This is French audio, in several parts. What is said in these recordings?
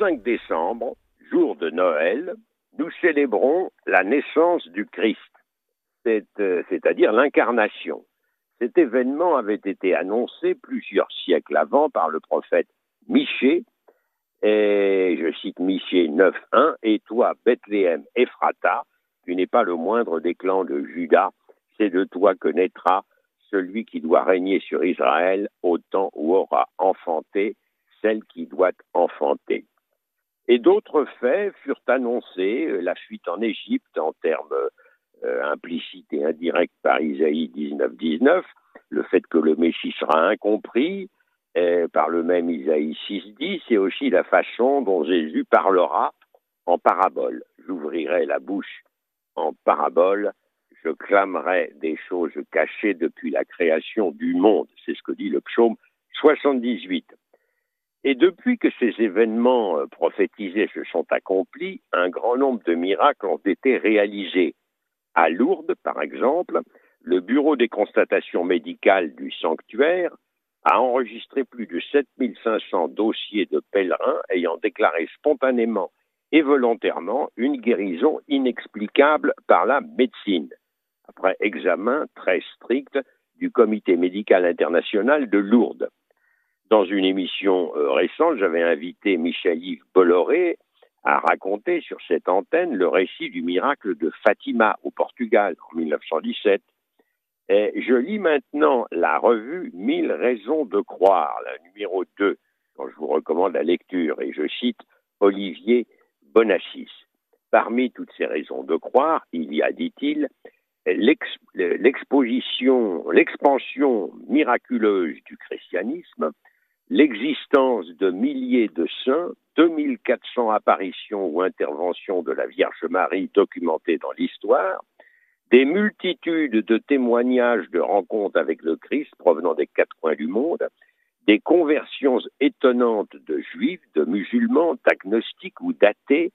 25 décembre, jour de Noël, nous célébrons la naissance du Christ, euh, c'est-à-dire l'incarnation. Cet événement avait été annoncé plusieurs siècles avant par le prophète Michée, et je cite Michée 9.1, et toi, Bethléem Ephrata, tu n'es pas le moindre des clans de Judas, c'est de toi que naîtra celui qui doit régner sur Israël au temps où aura enfanté celle qui doit enfanter. Et d'autres faits furent annoncés, euh, la fuite en Égypte en termes euh, implicites et indirects par Isaïe 19-19, le fait que le Messie sera incompris euh, par le même Isaïe 6-10, et aussi la façon dont Jésus parlera en parabole. J'ouvrirai la bouche en parabole, je clamerai des choses cachées depuis la création du monde. C'est ce que dit le psaume 78. Et depuis que ces événements euh, prophétisés se sont accomplis, un grand nombre de miracles ont été réalisés. À Lourdes, par exemple, le Bureau des constatations médicales du sanctuaire a enregistré plus de 7500 dossiers de pèlerins ayant déclaré spontanément et volontairement une guérison inexplicable par la médecine, après examen très strict du Comité médical international de Lourdes. Dans une émission euh, récente, j'avais invité Michel-Yves Bolloré à raconter sur cette antenne le récit du miracle de Fatima au Portugal en 1917. Et je lis maintenant la revue Mille raisons de croire, la numéro 2, dont je vous recommande la lecture, et je cite Olivier Bonassis. Parmi toutes ces raisons de croire, il y a, dit-il, l'exposition, l'expansion miraculeuse du christianisme, l'existence de milliers de saints, 2400 apparitions ou interventions de la Vierge Marie documentées dans l'histoire, des multitudes de témoignages de rencontres avec le Christ provenant des quatre coins du monde, des conversions étonnantes de juifs, de musulmans, d'agnostiques ou d'athées,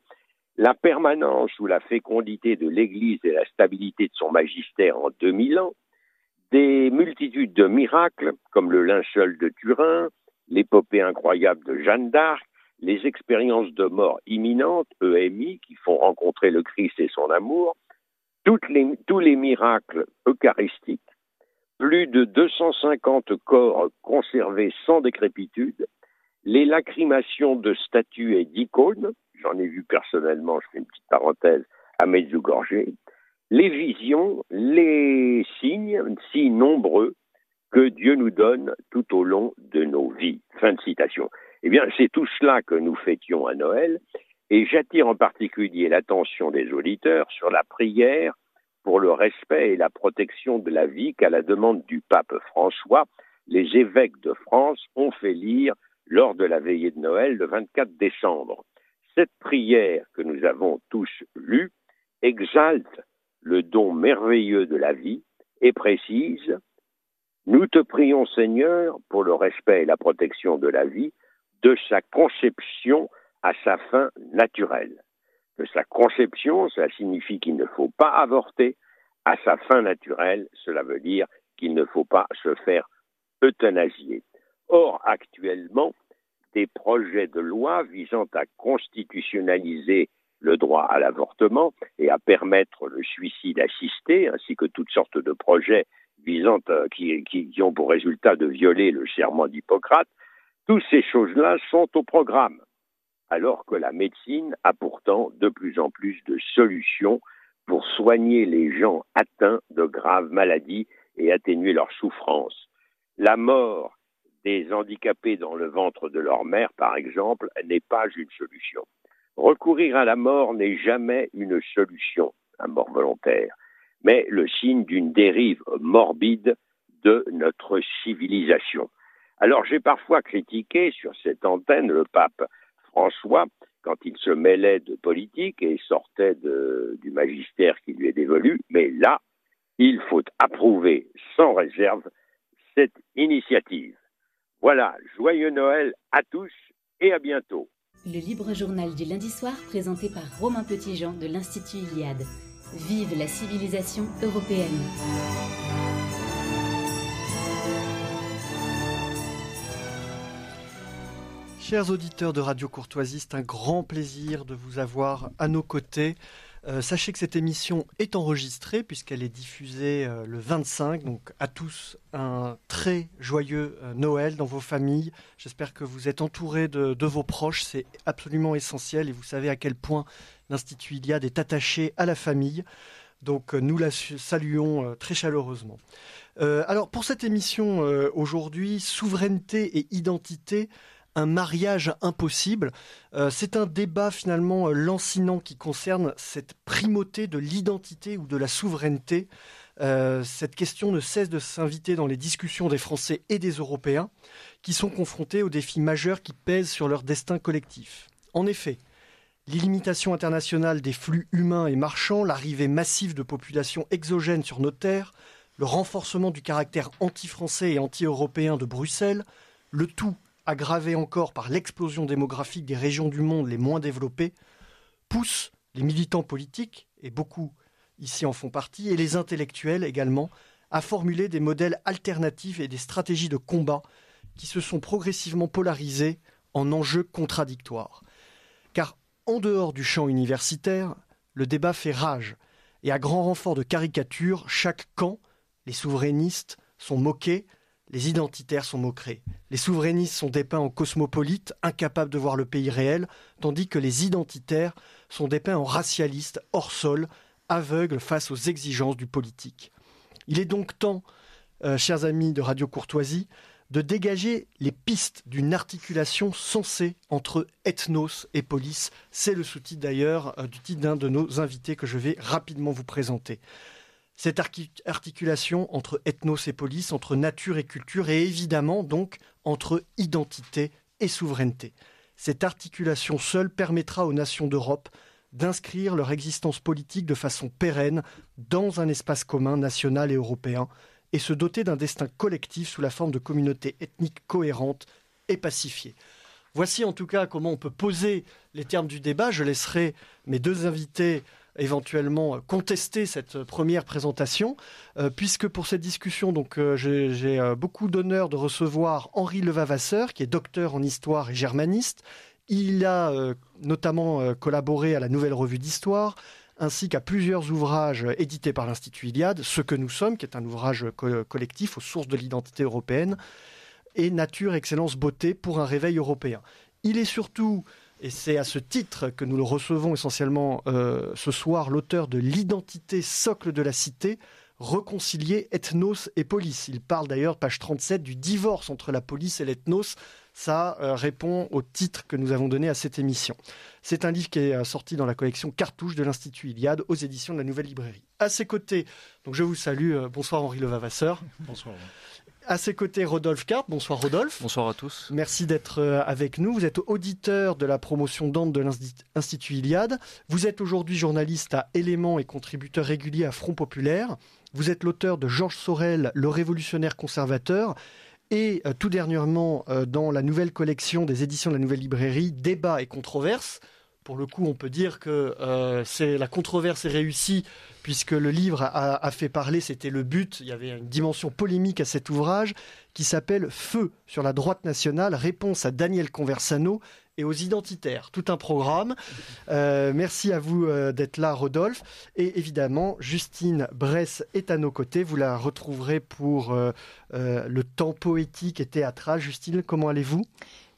la permanence ou la fécondité de l'Église et la stabilité de son magistère en 2000 ans, des multitudes de miracles comme le linceul de Turin, l'épopée incroyable de Jeanne d'Arc, les expériences de mort imminente, EMI, qui font rencontrer le Christ et son amour, tous les miracles eucharistiques, plus de 250 corps conservés sans décrépitude, les lacrymations de statues et d'icônes, j'en ai vu personnellement, je fais une petite parenthèse, à Medjugorje, les visions, les signes, si nombreux, que Dieu nous donne tout au long de nos vies. Fin de citation. Eh bien, c'est tout cela que nous fêtions à Noël, et j'attire en particulier l'attention des auditeurs sur la prière pour le respect et la protection de la vie qu'à la demande du pape François, les évêques de France ont fait lire lors de la veillée de Noël le 24 décembre. Cette prière que nous avons tous lue exalte le don merveilleux de la vie et précise nous te prions, Seigneur, pour le respect et la protection de la vie, de sa conception à sa fin naturelle. De sa conception, cela signifie qu'il ne faut pas avorter. À sa fin naturelle, cela veut dire qu'il ne faut pas se faire euthanasier. Or, actuellement, des projets de loi visant à constitutionnaliser le droit à l'avortement et à permettre le suicide assisté, ainsi que toutes sortes de projets euh, qui, qui, ont pour résultat de violer le serment d'Hippocrate, toutes ces choses-là sont au programme, alors que la médecine a pourtant de plus en plus de solutions pour soigner les gens atteints de graves maladies et atténuer leurs souffrances. La mort des handicapés dans le ventre de leur mère, par exemple, n'est pas une solution. Recourir à la mort n'est jamais une solution, la mort volontaire mais le signe d'une dérive morbide de notre civilisation. Alors j'ai parfois critiqué sur cette antenne le pape François quand il se mêlait de politique et sortait du magistère qui lui est dévolu, mais là, il faut approuver sans réserve cette initiative. Voilà, joyeux Noël à tous et à bientôt. Le libre journal du lundi soir présenté par Romain Petitjean de l'Institut Iliade. Vive la civilisation européenne. Chers auditeurs de Radio Courtoisie, c'est un grand plaisir de vous avoir à nos côtés. Euh, sachez que cette émission est enregistrée puisqu'elle est diffusée euh, le 25. Donc à tous un très joyeux euh, Noël dans vos familles. J'espère que vous êtes entourés de, de vos proches. C'est absolument essentiel et vous savez à quel point l'Institut Iliade est attaché à la famille. Donc nous la saluons très chaleureusement. alors pour cette émission aujourd'hui, souveraineté et identité, un mariage impossible. Euh, c'est un débat finalement euh, lancinant qui concerne cette primauté de l'identité ou de la souveraineté. Euh, cette question ne cesse de s'inviter dans les discussions des Français et des Européens qui sont confrontés aux défis majeurs qui pèsent sur leur destin collectif. En effet, l'illimitation internationale des flux humains et marchands, l'arrivée massive de populations exogènes sur nos terres, le renforcement du caractère anti-français et anti-européen de Bruxelles, le tout aggravé encore par l'explosion démographique des régions du monde les moins développées, pousse les militants politiques, et beaucoup ici en font partie, et les intellectuels également, à formuler des modèles alternatifs et des stratégies de combat qui se sont progressivement polarisés en enjeux contradictoires. En dehors du champ universitaire, le débat fait rage, et à grand renfort de caricatures, chaque camp, les souverainistes, sont moqués, les identitaires sont moqués. Les souverainistes sont dépeints en cosmopolites, incapables de voir le pays réel, tandis que les identitaires sont dépeints en racialistes, hors sol, aveugles face aux exigences du politique. Il est donc temps, euh, chers amis de Radio Courtoisie, de dégager les pistes d'une articulation sensée entre ethnos et police. C'est le sous-titre d'ailleurs euh, du titre d'un de nos invités que je vais rapidement vous présenter. Cette articulation entre ethnos et police, entre nature et culture, et évidemment donc entre identité et souveraineté. Cette articulation seule permettra aux nations d'Europe d'inscrire leur existence politique de façon pérenne dans un espace commun national et européen et se doter d'un destin collectif sous la forme de communautés ethniques cohérentes et pacifiées. Voici en tout cas comment on peut poser les termes du débat. Je laisserai mes deux invités éventuellement contester cette première présentation, euh, puisque pour cette discussion, euh, j'ai euh, beaucoup d'honneur de recevoir Henri Levavasseur, qui est docteur en histoire et germaniste. Il a notamment collaboré à la Nouvelle Revue d'Histoire, ainsi qu'à plusieurs ouvrages édités par l'Institut Iliade, Ce que nous sommes, qui est un ouvrage collectif aux sources de l'identité européenne, et Nature, Excellence, Beauté pour un réveil européen. Il est surtout et c'est à ce titre que nous le recevons essentiellement euh, ce soir, l'auteur de L'identité socle de la cité, réconcilier ethnos et police. Il parle d'ailleurs, page 37, du divorce entre la police et l'ethnos. Ça euh, répond au titre que nous avons donné à cette émission. C'est un livre qui est euh, sorti dans la collection Cartouche de l'Institut Iliade aux éditions de la Nouvelle Librairie. À ses côtés, donc je vous salue. bonsoir Henri Levavasseur. Bonsoir. À ses côtés, Rodolphe Carp. Bonsoir Rodolphe. Bonsoir à tous. Merci d'être euh, avec nous. Vous êtes auditeur de la promotion d'Ante de l'Institut Iliade. Vous êtes aujourd'hui journaliste à Éléments et contributeur régulier à Front Populaire. Vous êtes l'auteur de Georges Sorel, Le révolutionnaire conservateur. Et euh, tout dernièrement, euh, dans la nouvelle collection des éditions de la Nouvelle Librairie, Débat et controverse pour le coup, on peut dire que euh, la controverse est réussie puisque le livre a, fait parler, c'était le but. Il y avait une dimension polémique à cet ouvrage qui s'appelle Feu sur la droite nationale, réponse à Daniel Conversano et aux identitaires. Tout un programme. Euh, merci à vous euh, d'être là, Rodolphe. Et évidemment, Justine Bress est à nos côtés. Vous la retrouverez pour le temps poétique et théâtral. Justine, comment allez-vous?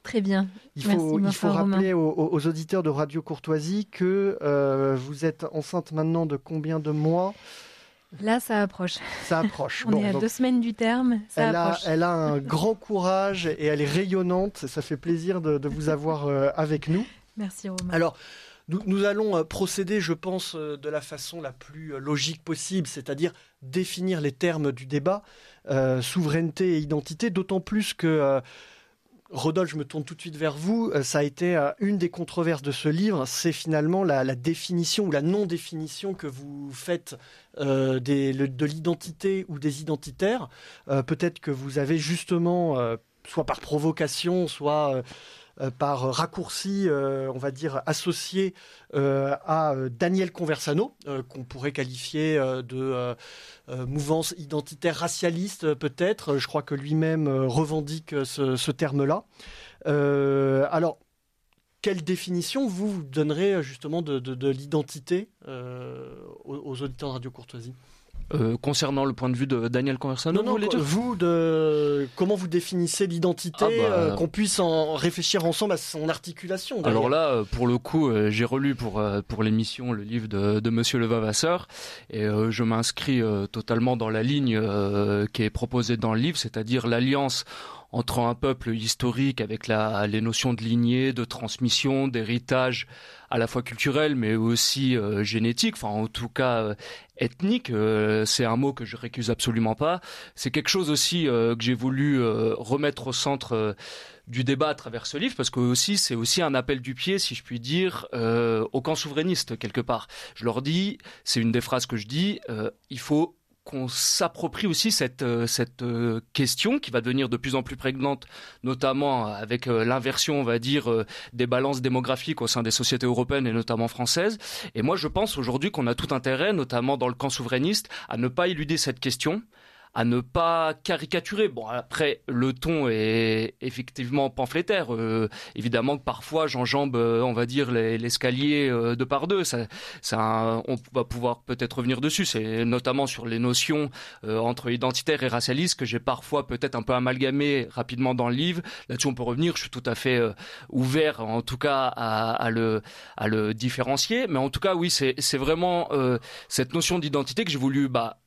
Très bien. Il faut, il faut rappeler aux, auditeurs de Radio Courtoisie que euh, vous êtes enceinte maintenant de combien de mois? Là, ça approche. Ça approche. On est à deux semaines du terme. Ça elle, approche. A, elle a un grand courage et elle est rayonnante. Ça fait plaisir de, de vous avoir euh, avec nous. Merci Romain. Alors, nous, nous, allons euh, procéder, je pense, de la façon la plus logique possible, c'est-à-dire définir les termes du débat, euh, souveraineté et identité, d'autant plus que Rodolphe, je me tourne tout de suite vers vous. Euh, ça a été euh, une des controverses de ce livre, c'est finalement la, définition ou la non-définition que vous faites euh, de l'identité ou des identitaires. Peut-être que vous avez justement, soit par provocation, soit par raccourci, euh, on va dire, associé euh, à Daniel Conversano, qu'on pourrait qualifier de mouvance identitaire racialiste peut-être. Je crois que lui-même revendique ce, terme-là. alors, quelle définition vous, donnerez justement de, l'identité aux, auditeurs de Radio Courtoisie? Euh, concernant le point de vue de Daniel Conversano, non, non, vous, de comment vous définissez l'identité, ah, bah, euh, qu'on puisse en réfléchir ensemble à son articulation. Alors là, euh, pour le coup, j'ai relu pour pour l'émission le livre de, de Monsieur Levavasseur et je m'inscris totalement dans la ligne qui est proposée dans le livre, c'est-à-dire l'alliance entre un peuple historique avec la, les notions de lignée, de transmission, d'héritage à la fois culturel mais aussi euh, génétique, enfin en tout cas euh, ethnique. Euh, c'est un mot que je récuse absolument pas. C'est quelque chose aussi que j'ai voulu remettre au centre du débat à travers ce livre parce que aussi c'est aussi un appel du pied si je puis dire au camp souverainiste quelque part. Je leur dis, c'est une des phrases que je dis, il faut qu'on s'approprie aussi cette, euh, cette euh, question qui va devenir de plus en plus prégnante, notamment avec euh, l'inversion, on va dire, des balances démographiques au sein des sociétés européennes et notamment françaises. Et moi, je pense aujourd'hui qu'on a tout intérêt, notamment dans le camp souverainiste, à ne pas éluder cette question, à ne pas caricaturer. Bon, après, le ton est effectivement pamphlétaire. Euh, évidemment que parfois, j'enjambe, euh, on va dire, l'escalier euh, de par deux. Ça, on va pouvoir peut-être revenir dessus. C'est notamment sur les notions entre identitaire et racialiste que j'ai parfois peut-être un peu amalgamé rapidement dans le livre. Là-dessus, on peut revenir. Je suis tout à fait ouvert, en tout cas, à, à, le, à le différencier. Mais en tout cas, oui, c'est vraiment cette notion d'identité que j'ai voulu bah,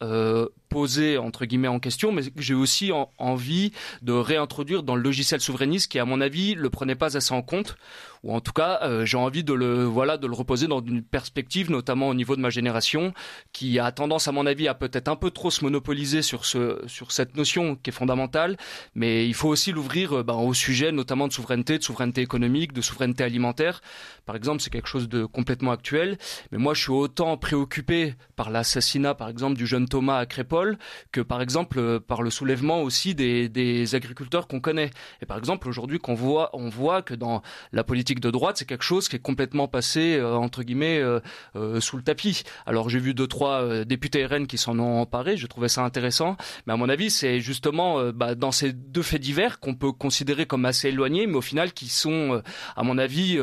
poser entre guillemets en question, mais j'ai aussi envie de réintroduire dans le logiciel souverainiste qui, à mon avis, le prenait pas assez en compte ou en tout cas euh, j'ai envie de le voilà de le reposer dans une perspective notamment au niveau de ma génération qui a tendance à mon avis à peut-être un peu trop se monopoliser sur ce sur cette notion qui est fondamentale. Mais il faut aussi l'ouvrir euh, ben, au sujet notamment de souveraineté de souveraineté économique de souveraineté alimentaire. Par exemple c'est quelque chose de complètement actuel. Mais moi je suis autant préoccupé par l'assassinat par exemple du jeune Thomas à Crépole que par exemple euh, par le soulèvement aussi des, des agriculteurs qu'on connaît. Et par exemple aujourd'hui qu'on voit on voit que dans la politique de droite, c'est quelque chose qui est complètement passé euh, entre guillemets euh, euh, sous le tapis. Alors j'ai vu deux trois députés RN qui s'en ont emparés, je trouvais ça intéressant, mais à mon avis c'est justement bah, dans ces deux faits divers qu'on peut considérer comme assez éloignés, mais au final qui sont, à mon avis,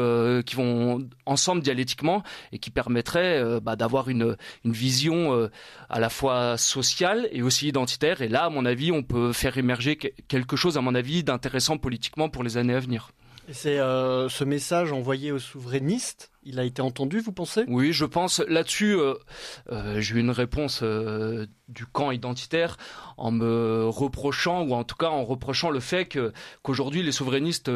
qui vont ensemble dialectiquement et qui permettraient bah, d'avoir une, une vision à la fois sociale et aussi identitaire. Et là, à mon avis, on peut faire émerger quelque chose, à mon avis, d'intéressant politiquement pour les années à venir. C'est euh, ce message envoyé aux souverainistes il a été entendu, vous pensez? Oui, je pense. Là-dessus, euh, euh, j'ai eu une réponse euh, du camp identitaire en me reprochant, ou en tout cas en reprochant le fait qu'aujourd'hui les souverainistes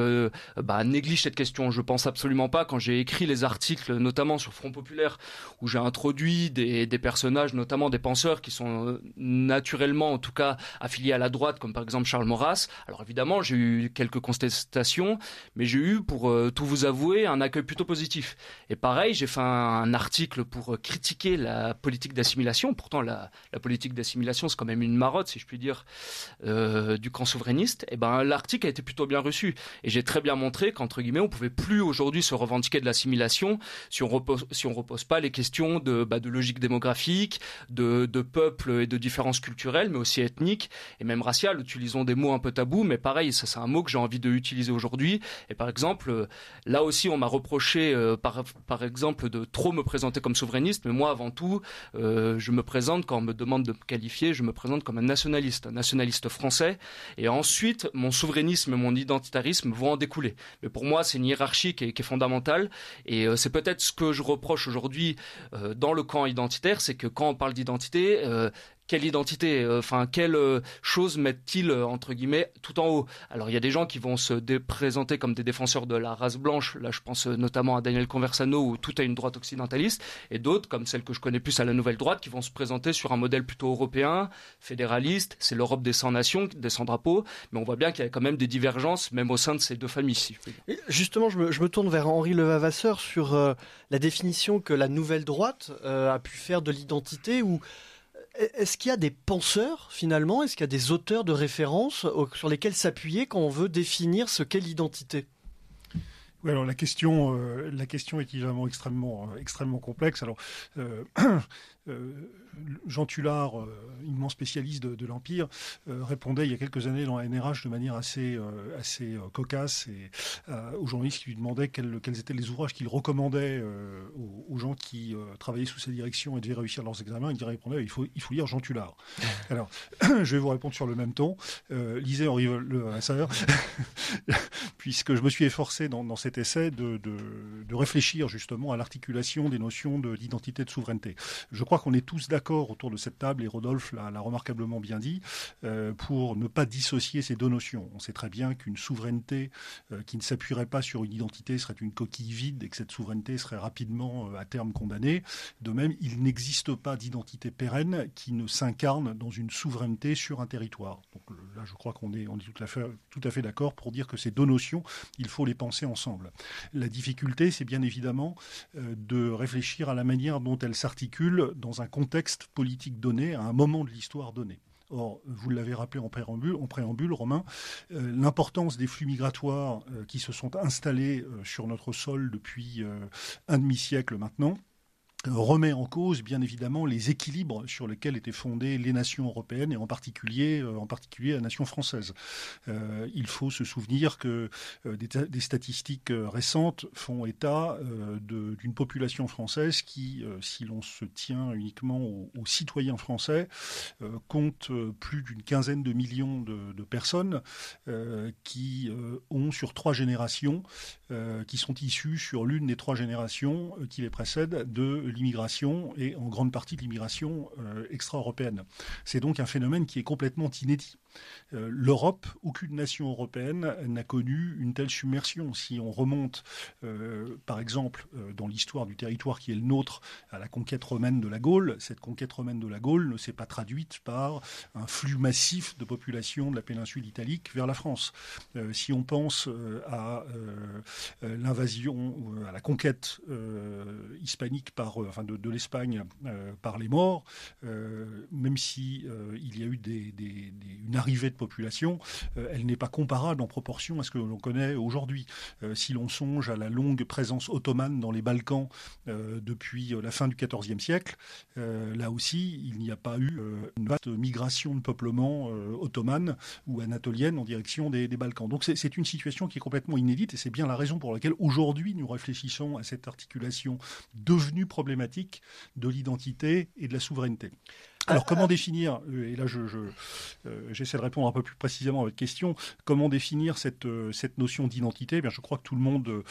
bah, négligent cette question. Je pense absolument pas. Quand j'ai écrit les articles, notamment sur Front Populaire, où j'ai introduit des, des, personnages, notamment des penseurs qui sont naturellement, en tout cas, affiliés à la droite, comme par exemple Charles Maurras. Alors évidemment, j'ai eu quelques contestations, mais j'ai eu, pour tout vous avouer, un accueil plutôt positif. Et pareil, j'ai fait un, article pour critiquer la politique d'assimilation. Pourtant, la, politique d'assimilation, c'est quand même une marotte, si je puis dire, euh, du camp souverainiste. Et ben, l'article a été plutôt bien reçu. Et j'ai très bien montré qu'entre guillemets, on pouvait plus aujourd'hui se revendiquer de l'assimilation si on repose, si on repose pas les questions de, bah, de logique démographique, de, de peuple et de différences culturelles, mais aussi ethniques et même raciales. Utilisons des mots un peu tabous, mais pareil, ça c'est un mot que j'ai envie de utiliser aujourd'hui. Et par exemple, là aussi, on m'a reproché euh, par par exemple, de trop me présenter comme souverainiste, mais moi, avant tout, euh, je me présente, quand on me demande de me qualifier, je me présente comme un nationaliste, un nationaliste français, et ensuite, mon souverainisme et mon identitarisme vont en découler. Mais pour moi, c'est une hiérarchie qui est, fondamentale, et euh, c'est peut-être ce que je reproche aujourd'hui euh, dans le camp identitaire, c'est que quand on parle d'identité, quelle identité, euh, enfin quelle euh, chose mettent-ils euh, entre guillemets tout en haut? Alors il y a des gens qui vont se présenter comme des défenseurs de la race blanche, là je pense notamment à Daniel Conversano où tout a une droite occidentaliste, et d'autres comme celle que je connais plus à la nouvelle droite qui vont se présenter sur un modèle plutôt européen, fédéraliste, c'est l'Europe des 100 nations, des 100 drapeaux, mais on voit bien qu'il y a quand même des divergences même au sein de ces deux familles. ci justement, je me, je me, tourne vers Henri Levavasseur sur la définition que la nouvelle droite a pu faire de l'identité ou est-ce qu'il y a des penseurs finalement? Est-ce qu'il y a des auteurs de référence sur lesquels s'appuyer quand on veut définir ce qu'est l'identité? Oui, alors la question, euh, est évidemment extrêmement, euh, complexe. Euh, Jean Tullard, immense spécialiste de, l'Empire, répondait il y a quelques années dans la NRH de manière assez, assez cocasse et aux journalistes qui lui demandaient quels, quels étaient les ouvrages qu'il recommandait aux, gens qui travaillaient sous sa direction et devaient réussir leurs examens. Il répondait il faut, il faut lire Jean Tullard. Alors, je vais vous répondre sur le même ton. lisez Henri Le puisque je me suis efforcé dans, dans cette essai de, de, réfléchir justement à l'articulation des notions d'identité de, de, souveraineté. Je crois qu'on est tous d'accord autour de cette table, et Rodolphe l'a remarquablement bien dit, euh, pour ne pas dissocier ces deux notions. On sait très bien qu'une souveraineté euh, qui ne s'appuierait pas sur une identité serait une coquille vide et que cette souveraineté serait rapidement euh, à terme condamnée. De même, il n'existe pas d'identité pérenne qui ne s'incarne dans une souveraineté sur un territoire. Donc là, je crois qu'on est, on est tout à fait, d'accord pour dire que ces deux notions, il faut les penser ensemble. La difficulté, c'est bien évidemment de réfléchir à la manière dont elles s'articulent dans un contexte politique donné, à un moment de l'histoire donné. Or, vous l'avez rappelé en préambule, en préambule Romain, euh, l'importance des flux migratoires euh, qui se sont installés sur notre sol depuis un demi-siècle maintenant remet en cause, bien évidemment, les équilibres sur lesquels étaient fondées les nations européennes et en particulier, euh, en particulier la nation française. Euh, il faut se souvenir que euh, des, statistiques récentes font état d'une population française qui, si l'on se tient uniquement aux, citoyens français, compte plus d'une quinzaine de millions de, de personnes qui ont sur trois générations, qui sont issues sur l'une des trois générations qui les précèdent de l'immigration et en grande partie de l'immigration euh, extra-européenne. C'est donc un phénomène qui est complètement inédit. Euh, L'Europe, aucune nation européenne n'a connu une telle submersion. Si on remonte, euh, par exemple, euh, dans l'histoire du territoire qui est le nôtre, à la conquête romaine de la Gaule, cette conquête romaine de la Gaule ne s'est pas traduite par un flux massif de population de la péninsule italique vers la France. si on pense à l'invasion, à la conquête hispanique par, enfin de, l'Espagne par les morts, même si il y a eu une arrivée de population, euh, elle n'est pas comparable en proportion à ce que l'on connaît aujourd'hui. Euh, si l'on songe à la longue présence ottomane dans les Balkans euh, depuis la fin du XIVe siècle, là aussi, il n'y a pas eu une vaste migration de peuplement ottomane ou anatolienne en direction des Balkans. Donc c'est une situation qui est complètement inédite et c'est bien la raison pour laquelle aujourd'hui nous réfléchissons à cette articulation devenue problématique de l'identité et de la souveraineté. Alors comment définir, euh, et là je, euh, j'essaie de répondre un peu plus précisément à votre question, comment définir cette, euh, cette notion d'identité? Eh bien, Je crois que tout le monde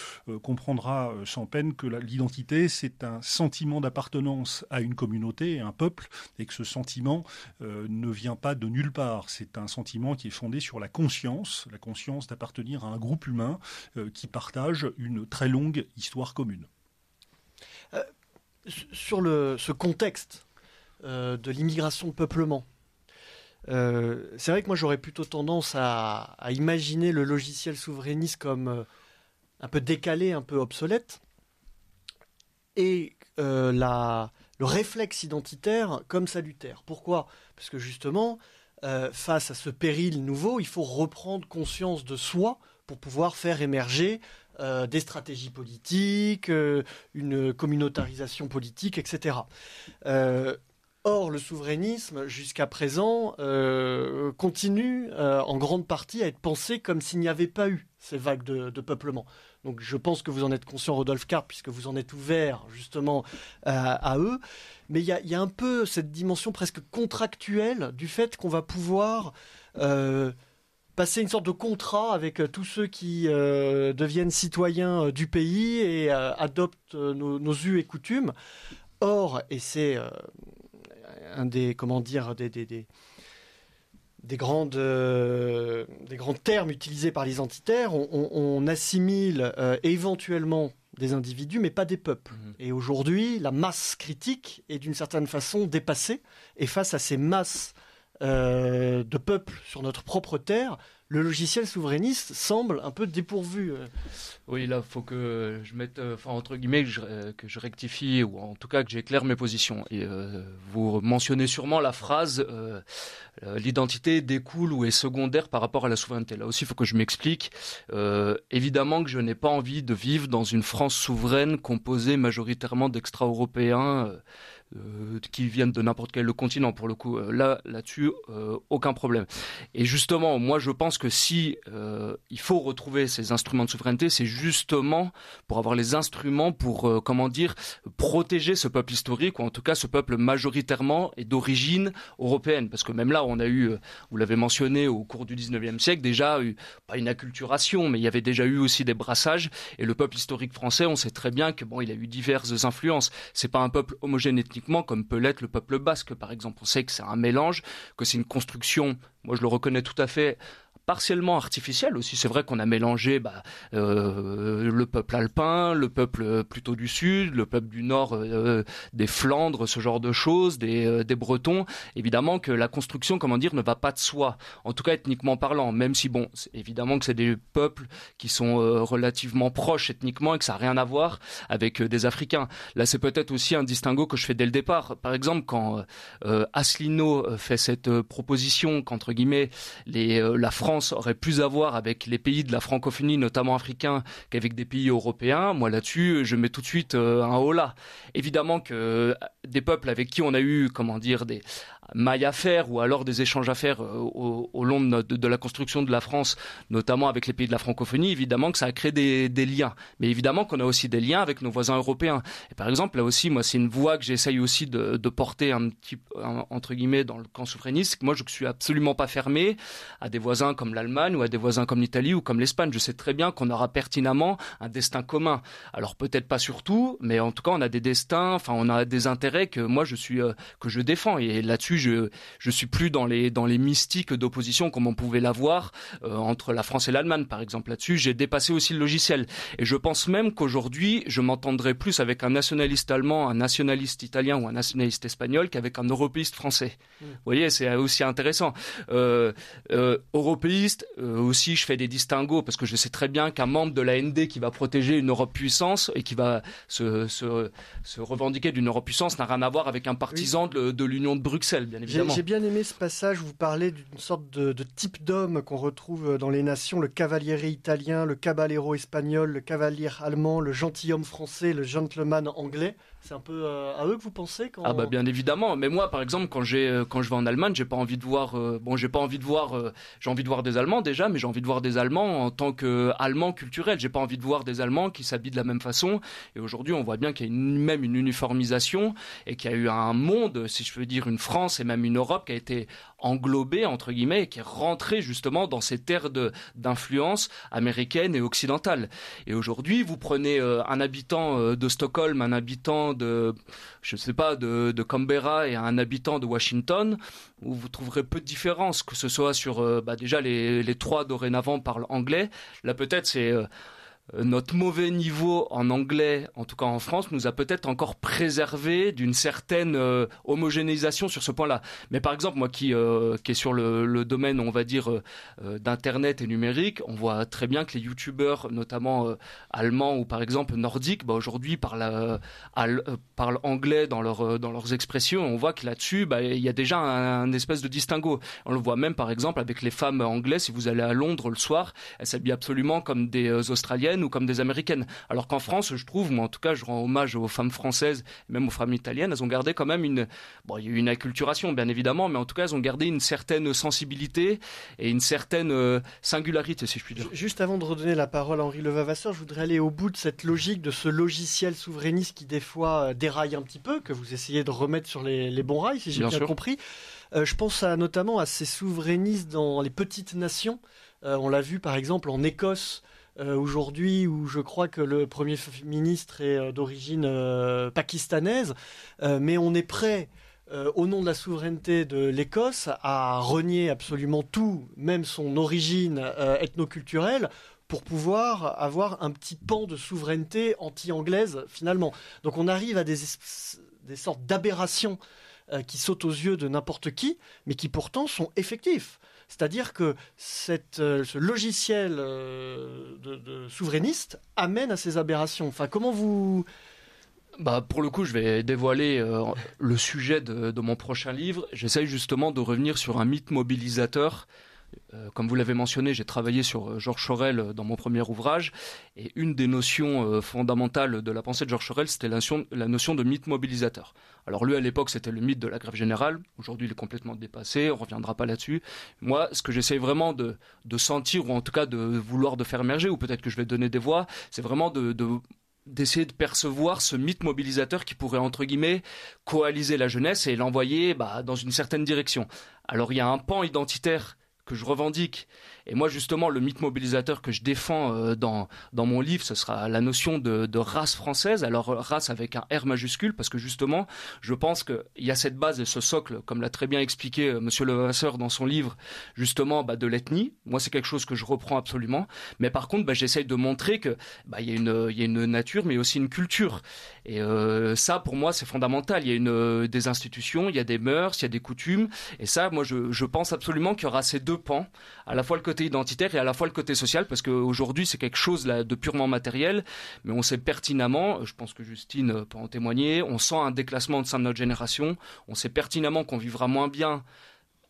comprendra sans peine que l'identité, c'est un sentiment d'appartenance à une communauté, à un peuple, et que ce sentiment ne vient pas de nulle part. C'est un sentiment qui est fondé sur la conscience, la conscience d'appartenir à un groupe humain qui partage une très longue histoire commune. sur le, ce contexte de l'immigration de peuplement. Euh, c'est vrai que moi j'aurais plutôt tendance à, imaginer le logiciel souverainiste comme euh, un peu décalé, un peu obsolète, et la, le réflexe identitaire comme salutaire. Pourquoi? Parce que justement, face à ce péril nouveau, il faut reprendre conscience de soi pour pouvoir faire émerger des stratégies politiques, une communautarisation politique, etc. Or, le souverainisme, jusqu'à présent, euh, continue euh, en grande partie à être pensé comme s'il n'y avait pas eu ces vagues de, peuplement. Donc je pense que vous en êtes conscient, Rodolphe Karp, puisque vous en êtes ouvert justement à, eux. Mais il y a, un peu cette dimension presque contractuelle du fait qu'on va pouvoir euh, passer une sorte de contrat avec tous ceux qui deviennent citoyens du pays et adoptent nos, nos us et coutumes. Or, et c'est un des comment dire des, des, des, grandes, euh, des grands termes utilisés par les entitaires, on, assimile euh, éventuellement des individus, mais pas des peuples. Mhm. Et aujourd'hui, la masse critique est d'une certaine façon dépassée, et face à ces masses euh, de peuples sur notre propre terre, le logiciel souverainiste semble un peu dépourvu. Euh. Oui, là, il faut que je mette, euh, enfin, entre guillemets, que je, que je, rectifie, ou en tout cas que j'éclaire mes positions. Euh, vous mentionnez sûrement la phrase l'identité découle ou est secondaire par rapport à la souveraineté. Là aussi, il faut que je m'explique. évidemment que je n'ai pas envie de vivre dans une France souveraine composée majoritairement d'extra-européens euh, qui viennent de n'importe quel continent pour le coup. Euh, là, là-dessus, euh, aucun problème. Et justement, moi, je pense que si il faut retrouver ces instruments de souveraineté, c'est justement pour avoir les instruments pour, comment dire, protéger ce peuple historique ou en tout cas ce peuple majoritairement et d'origine européenne. Parce que même là, on a eu, vous l'avez mentionné, au cours du 19e siècle, déjà pas une acculturation, mais il y avait déjà eu aussi des brassages. Et le peuple historique français, on sait très bien que bon, il a eu diverses influences. C'est pas un peuple homogène ethniquement comme peut l'être le peuple basque, par exemple. On sait que c'est un mélange, que c'est une construction, moi je le reconnais tout à fait, partiellement artificielle aussi. C'est vrai qu'on a mélangé bah, euh, le peuple alpin, le peuple plutôt du sud, le peuple du nord euh, des Flandres, ce genre de choses, des, euh, des, Bretons. Évidemment que la construction, comment dire, ne va pas de soi, en tout cas ethniquement parlant, même si, bon, évidemment que c'est des peuples qui sont relativement proches ethniquement et que ça n'a rien à voir avec des Africains. Là, c'est peut-être aussi un distinguo que je fais dès le départ. Par exemple, quand Asselineau fait cette proposition qu'entre les, la France aurait plus à voir avec les pays de la francophonie, notamment africains, qu'avec des pays européens. Moi là-dessus, je mets tout de suite euh, un holà. Évidemment que euh, des peuples avec qui on a eu, comment dire, des mailles à faire ou alors des échanges à faire euh, au, long de, la construction de la France, notamment avec les pays de la francophonie, évidemment que ça a créé des, liens. Mais évidemment qu'on a aussi des liens avec nos voisins européens. Et par exemple, là aussi, moi, c'est une voie que j'essaye aussi de, porter un petit, entre guillemets, dans le camp souverainiste. Moi, je ne suis absolument pas fermé à des voisins comme l'Allemagne ou à des voisins comme l'Italie ou comme l'Espagne. Je sais très bien qu'on aura pertinemment un destin commun. Alors peut-être pas surtout, mais en tout cas, on a des destins, enfin, on a des intérêts que moi, je suis, euh, que je défends. Et là-dessus, je je suis plus dans les dans les mystiques d'opposition comme on pouvait l'avoir euh, entre la France et l'Allemagne par exemple là-dessus. J'ai dépassé aussi le logiciel et je pense même qu'aujourd'hui je m'entendrai plus avec un nationaliste allemand, un nationaliste italien ou un nationaliste espagnol qu'avec un européiste français. Mm. Vous voyez, c'est aussi intéressant. Euh, euh, européiste aussi, je fais des distinguos parce que je sais très bien qu'un membre de la ND qui va protéger une Europe puissance et qui va se, se, se revendiquer d'une Europe puissance n'a rien à voir avec un partisan de, de l'Union de Bruxelles, bien évidemment. J'ai bien aimé ce passage où vous parlez d'une sorte de, type d'homme qu'on retrouve dans les nations, le cavaliere italien, le caballero espagnol, le cavalier allemand, le gentilhomme français, le gentleman anglais. C'est un peu euh, à eux que vous pensez quand... Ah bah bien évidemment. Mais moi, par exemple, quand j'ai euh, quand je vais en Allemagne, j'ai pas envie de voir. Euh, bon, j'ai pas envie de voir. j'ai envie de voir des Allemands déjà, mais j'ai envie de voir des Allemands en tant que Allemands culturels. J'ai pas envie de voir des Allemands qui s'habillent de la même façon. Et aujourd'hui, on voit bien qu'il y a même une uniformisation et qu'il y a eu un monde, si je veux dire, une France et même une Europe qui a été englobée entre guillemets et qui est rentrée justement dans ces terres de d'influence américaine et occidentale. Et aujourd'hui, vous prenez un habitant de Stockholm, un habitant de, je sais pas, de, Canberra et un habitant de Washington, où vous trouverez peu de différence, que ce soit sur, euh, bah, déjà les, les trois dorénavant parlent anglais. Là peut-être c'est euh, notre mauvais niveau en anglais, en tout cas en France, nous a peut-être encore préservé d'une certaine euh, homogénéisation sur ce point-là. Mais par exemple, moi qui, euh, qui est sur le, domaine, on va dire, d'internet et numérique, on voit très bien que les youtubeurs, notamment allemands ou par exemple nordiques, bah, aujourd'hui parlent, anglais dans, dans leurs expressions. On voit que là-dessus, bah, il y a déjà un, espèce de distinguo. On le voit même par exemple avec les femmes anglaises. Si vous allez à Londres le soir, elles s'habillent absolument comme des Australiennes ou comme des américaines. Alors qu'en France, je trouve, moi en tout cas, je rends hommage aux femmes françaises, même aux femmes italiennes, elles ont gardé quand même une, bon, il y a eu une acculturation bien évidemment, mais en tout cas, elles ont gardé une certaine sensibilité et une certaine euh, singularité, si je puis dire. Juste avant de redonner la parole à Henri Levavasseur, je voudrais aller au bout de cette logique, de ce logiciel souverainiste qui des fois euh, déraille un petit peu, que vous essayez de remettre sur les, bons rails, si j'ai bien, compris. Euh, je pense notamment à ces souverainistes dans les petites nations. on l'a vu par exemple en Écosse euh, aujourd'hui où je crois que le Premier ministre est euh, d'origine euh, pakistanaise, mais on est prêt au nom de la souveraineté de l'Écosse, à renier absolument tout, même son origine ethnoculturelle, pour pouvoir avoir un petit pan de souveraineté anti-anglaise finalement. Donc on arrive à des, des sortes d'aberrations qui sautent aux yeux de n'importe qui, mais qui pourtant sont effectifs. C'est-à-dire que euh, ce logiciel euh, souverainiste amène à ces aberrations. Enfin, comment vous... Bah, pour le coup, je vais dévoiler euh, le sujet de, de mon prochain livre. J'essaye justement de revenir sur un mythe mobilisateur comme vous l'avez mentionné, j'ai travaillé sur euh, Georges Sorel euh, dans mon premier ouvrage, et une des notions fondamentales de la pensée de Georges Sorel, c'était la notion, de mythe mobilisateur. Alors lui, à l'époque, c'était le mythe de la grève générale. Aujourd'hui, il est complètement dépassé. On reviendra pas là-dessus. Moi, ce que j'essaye vraiment de, sentir, ou en tout cas de vouloir de faire émerger, ou peut-être que je vais donner des voix, c'est vraiment de, de d'essayer de percevoir ce mythe mobilisateur qui pourrait entre guillemets coaliser la jeunesse et l'envoyer bah, dans une certaine direction. Alors il y a un pan identitaire que je revendique. Et moi, justement, le mythe mobilisateur que je défends euh, dans, dans mon livre, ce sera la notion de, race française. Alors, race avec un R majuscule, parce que justement, je pense qu'il y a cette base et ce socle, comme l'a très bien expliqué euh, Monsieur Levasseur dans son livre, justement, bah, de l'ethnie. Moi, c'est quelque chose que je reprends absolument. Mais par contre, bah, j'essaye de montrer que bah, y, a une, y a une nature, mais aussi une culture. Et euh, ça, pour moi, c'est fondamental. Il y a une, des institutions, il y a des mœurs, il y a des coutumes. Et ça, moi, je, je pense absolument qu'il y aura ces deux pans, à la fois le côté identitaire et à la fois le côté social, parce qu'aujourd'hui c'est quelque chose là, de purement matériel, mais on sait pertinemment, je pense que Justine peut en témoigner, on sent un déclassement au sein de notre génération, on sait pertinemment qu'on vivra moins bien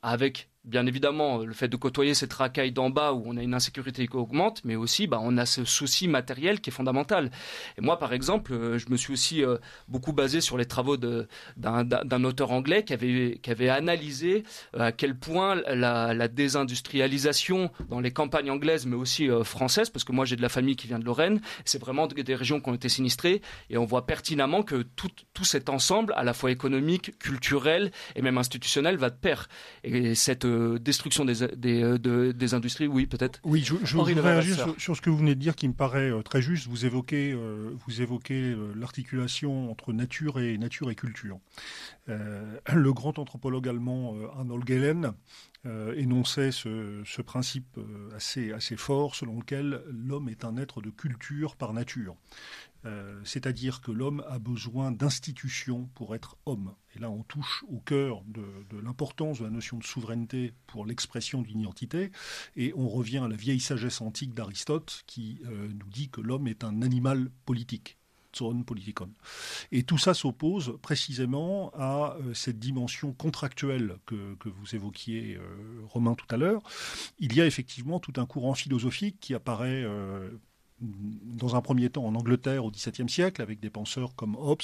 avec bien évidemment le fait de côtoyer cette racaille d'en bas où on a une insécurité qui augmente, mais aussi bah, on a ce souci matériel qui est fondamental. Et moi, par exemple, euh, je me suis aussi euh, beaucoup basé sur les travaux d'un auteur anglais qui avait, qui avait analysé euh, à quel point la, la, désindustrialisation dans les campagnes anglaises, mais aussi françaises, parce que moi j'ai de la famille qui vient de Lorraine, c'est vraiment des régions qui ont été sinistrées, et on voit pertinemment que tout, tout cet ensemble, à la fois économique, culturel et même institutionnel, va de pair. Et cette destruction des, des, euh, de, des industries, oui, peut-être. Oui, je, je voudrais réagir sur, sur, ce que vous venez de dire qui me paraît euh, très juste. Vous évoquez, euh, vous évoquez l'articulation entre nature et nature et culture. le grand anthropologue allemand Arnold Gehlen énonçait ce, ce principe assez, assez fort selon lequel l'homme est un être de culture par nature. Euh, c'est-à-dire que l'homme a besoin d'institutions pour être homme. Et là, on touche au cœur de, l'importance de la notion de souveraineté pour l'expression d'une identité, et on revient à la vieille sagesse antique d'Aristote qui euh, nous dit que l'homme est un animal politique. Politikon. Et tout ça s'oppose précisément à euh, cette dimension contractuelle que, vous évoquiez, euh, Romain, tout à l'heure. Il y a effectivement tout un courant philosophique qui apparaît dans un premier temps en Angleterre au XVIIe siècle, avec des penseurs comme Hobbes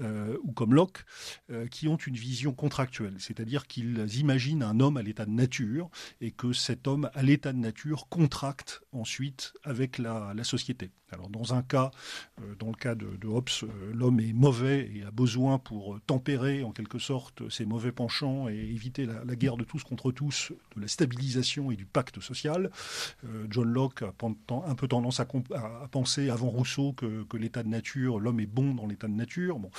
euh, ou comme Locke, euh, qui ont une vision contractuelle, c'est-à-dire qu'ils imaginent un homme à l'état de nature et que cet homme à l'état de nature contracte ensuite avec la, société. Alors dans un cas, euh, dans le cas de, Hobbes, l'homme est mauvais et a besoin pour tempérer en quelque sorte ses mauvais penchants et éviter la, la guerre de tous contre tous, de la stabilisation et du pacte social. John Locke a un peu tendance à à, penser avant Rousseau que, l'état de nature, l'homme est bon dans l'état de nature. Bon.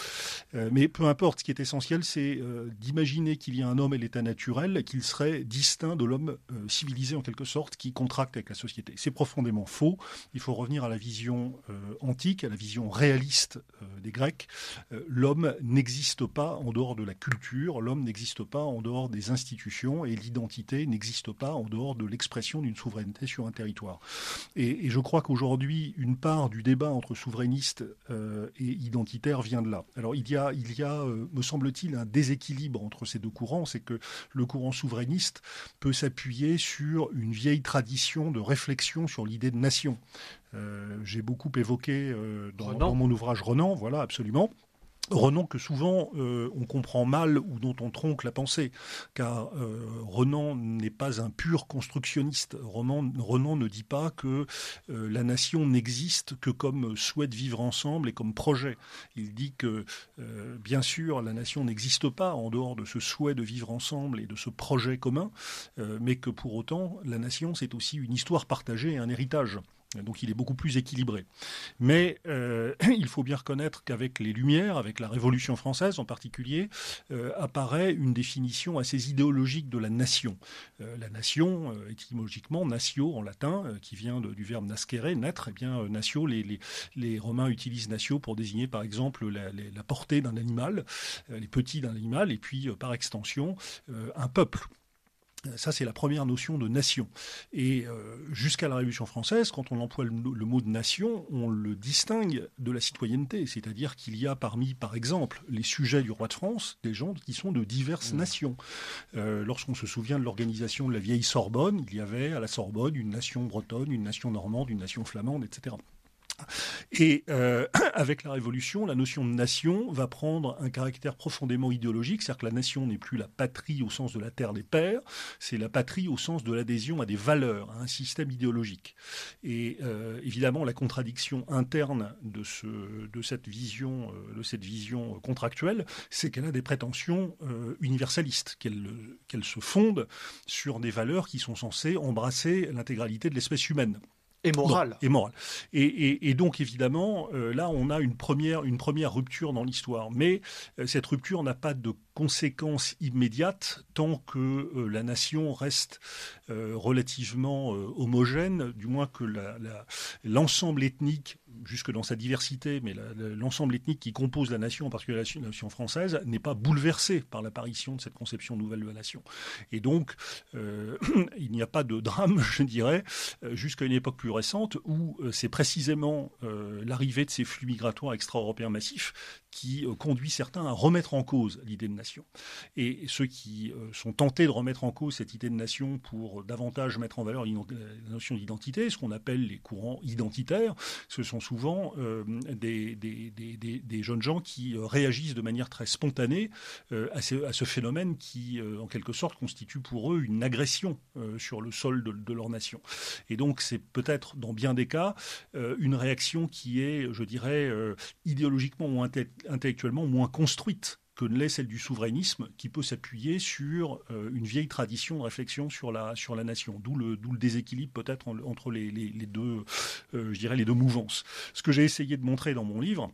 Euh, mais peu importe, ce qui est essentiel, c'est euh, d'imaginer qu'il y a un homme et l'état naturel, qu'il serait distinct de l'homme euh, civilisé en quelque sorte, qui contracte avec la société. C'est profondément faux. Il faut revenir à la vision antique, à la vision réaliste des Grecs. L'homme n'existe pas en dehors de la culture, l'homme n'existe pas en dehors des institutions, et l'identité n'existe pas en dehors de l'expression d'une souveraineté sur un territoire. Et je crois qu'aujourd'hui, aujourd'hui, une part du débat entre souverainistes euh, et identitaires vient de là. Alors il y a, il y a euh, me semble-t-il, un déséquilibre entre ces deux courants, c'est que le courant souverainiste peut s'appuyer sur une vieille tradition de réflexion sur l'idée de nation. Euh, J'ai beaucoup évoqué dans, dans, mon ouvrage Renan, voilà, absolument. Renan que souvent euh, on comprend mal ou dont on tronque la pensée, car euh, Renan n'est pas un pur constructionniste. Renan, ne dit pas que euh, la nation n'existe que comme souhait de vivre ensemble et comme projet. Il dit que, euh, bien sûr, la nation n'existe pas en dehors de ce souhait de vivre ensemble et de ce projet commun, mais que pour autant, la nation, c'est aussi une histoire partagée et un héritage. Donc il est beaucoup plus équilibré. Mais euh, il faut bien reconnaître qu'avec les Lumières, avec la Révolution française en particulier, euh, apparaît une définition assez idéologique de la nation. Euh, la nation, étymologiquement, natio en latin, qui vient du verbe nascere, naître, eh bien natio, les, Romains utilisent natio pour désigner par exemple la portée d'un animal, les petits d'un animal, et puis par extension un peuple. Ça, c'est la première notion de nation. Et euh, jusqu'à la Révolution française, quand on emploie le, le, mot de nation, on le distingue de la citoyenneté. C'est-à-dire qu'il y a parmi, par exemple, les sujets du roi de France, des gens qui sont de diverses mmh. nations. Euh, Lorsqu'on se souvient de l'organisation de la vieille Sorbonne, il y avait à la Sorbonne une nation bretonne, une nation normande, une nation flamande, etc. Et euh, avec la Révolution, la notion de nation va prendre un caractère profondément idéologique, c'est-à-dire que la nation n'est plus la patrie au sens de la terre des pères, c'est la patrie au sens de l'adhésion à des valeurs, à un système idéologique. Et euh, évidemment, la contradiction interne de, ce, de cette vision, euh, de cette vision contractuelle, c'est qu'elle a des prétentions universalistes, qu'elle qu'elle se fonde sur des valeurs qui sont censées embrasser l'intégralité de l'espèce humaine. Et morale. et morale. Et, et, et, donc, évidemment, euh, là, on a une première, une première rupture dans l'histoire. Mais euh, cette rupture n'a pas de conséquences immédiates tant que euh, la nation reste relativement homogène, du moins que l'ensemble la, ethnique, jusque dans sa diversité, mais l'ensemble ethnique qui compose la nation, en particulier la nation française, n'est pas bouleversé par l'apparition de cette conception nouvelle de la nation. Et donc, il n'y a pas de drame, je dirais, jusqu'à une époque plus récente où c'est précisément l'arrivée de ces flux migratoires extra-européens massifs qui conduit certains à remettre en cause l'idée de nation. Et ceux qui euh, sont tentés de remettre en cause cette idée de nation pour davantage mettre en valeur la notion d'identité, ce qu'on appelle les courants identitaires, ce sont souvent euh, des, jeunes gens qui euh, réagissent de manière très spontanée euh, à, ce, phénomène qui, euh, en quelque sorte, constitue pour eux une agression euh, sur le sol de, leur nation. Et donc, c'est peut-être, dans bien des cas, une réaction qui est, je dirais, idéologiquement ou intellectuellement moins construite que ne l'est celle du souverainisme, qui peut s'appuyer sur euh, une vieille tradition de réflexion sur la, nation, d'où le, déséquilibre peut-être entre euh, les deux mouvances. Ce que j'ai essayé de montrer dans mon livre,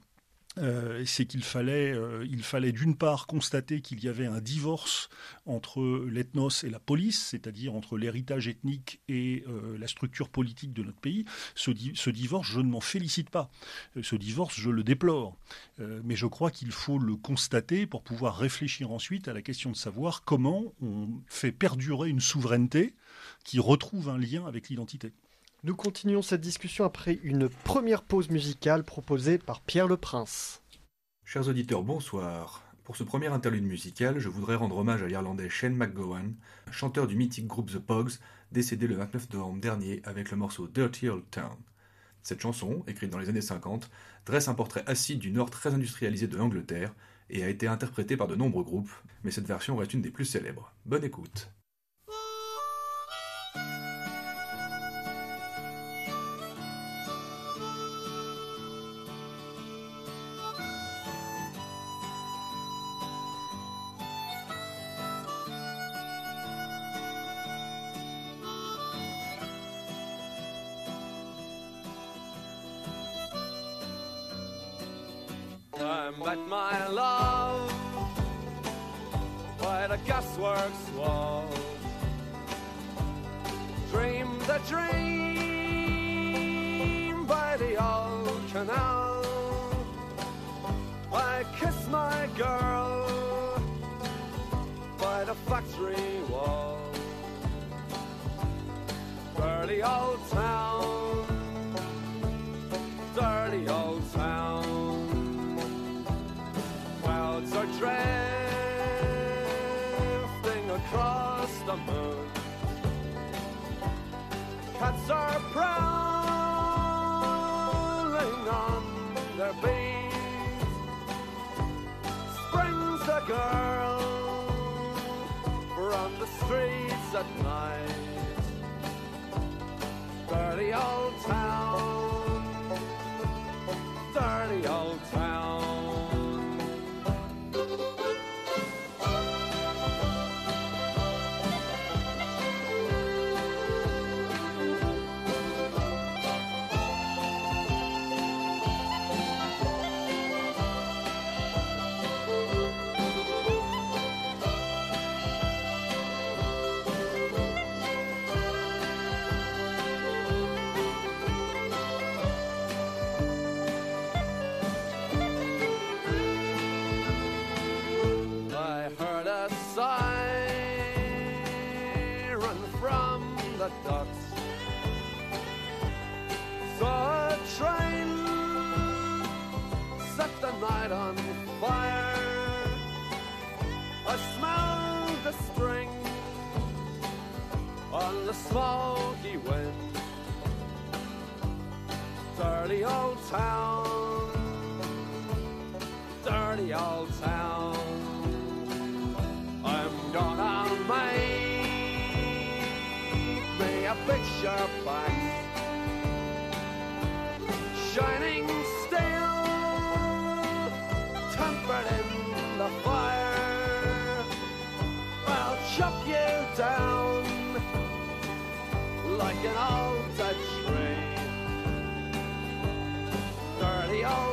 euh, c'est qu'il fallait, euh, fallait d'une part constater qu'il y avait un divorce entre l'ethnos et la police, c'est-à-dire entre l'héritage ethnique et euh, la structure politique de notre pays. Ce, di ce divorce, je ne m'en félicite pas. Ce divorce, je le déplore. Mais je crois qu'il faut le constater pour pouvoir réfléchir ensuite à la question de savoir comment on fait perdurer une souveraineté qui retrouve un lien avec l'identité. Nous continuons cette discussion après une première pause musicale proposée par Pierre Le Prince. Chers auditeurs, bonsoir. Pour ce premier interlude musical, je voudrais rendre hommage à l'Irlandais Shane McGowan, chanteur du mythique groupe The Pogs, décédé le 29 novembre dernier avec le morceau Dirty Old Town. Cette chanson, écrite dans les années 50, dresse un portrait acide du nord très industrialisé de l'Angleterre et a été interprétée par de nombreux groupes, mais cette version reste une des plus célèbres. Bonne écoute. A picture shining steel, tempered in the fire. I'll chop you down like an old tree. Dirty old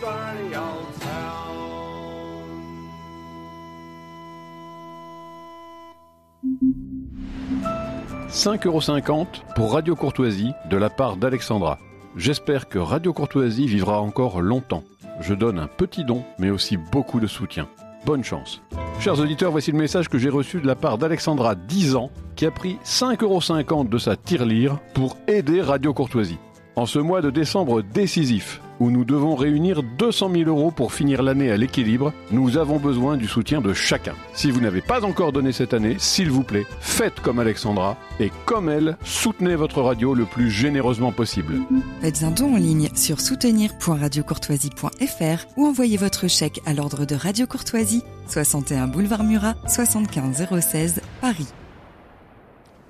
dirty old town. 5,50€ pour Radio Courtoisie de la part d'Alexandra. J'espère que Radio Courtoisie vivra encore longtemps. Je donne un petit don, mais aussi beaucoup de soutien. Bonne chance. Chers auditeurs, voici le message que j'ai reçu de la part d'Alexandra, 10 ans, qui a pris 5,50€ de sa tirelire pour aider Radio Courtoisie. En ce mois de décembre décisif, où nous devons réunir 200 000 euros pour finir l'année à l'équilibre, nous avons besoin du soutien de chacun. Si vous n'avez pas encore donné cette année, s'il vous plaît, faites comme Alexandra et comme elle, soutenez votre radio le plus généreusement possible. Faites un don en ligne sur soutenir.radiocourtoisie.fr ou envoyez votre chèque à l'ordre de Radio Courtoisie, 61 boulevard Murat, 75 016, Paris.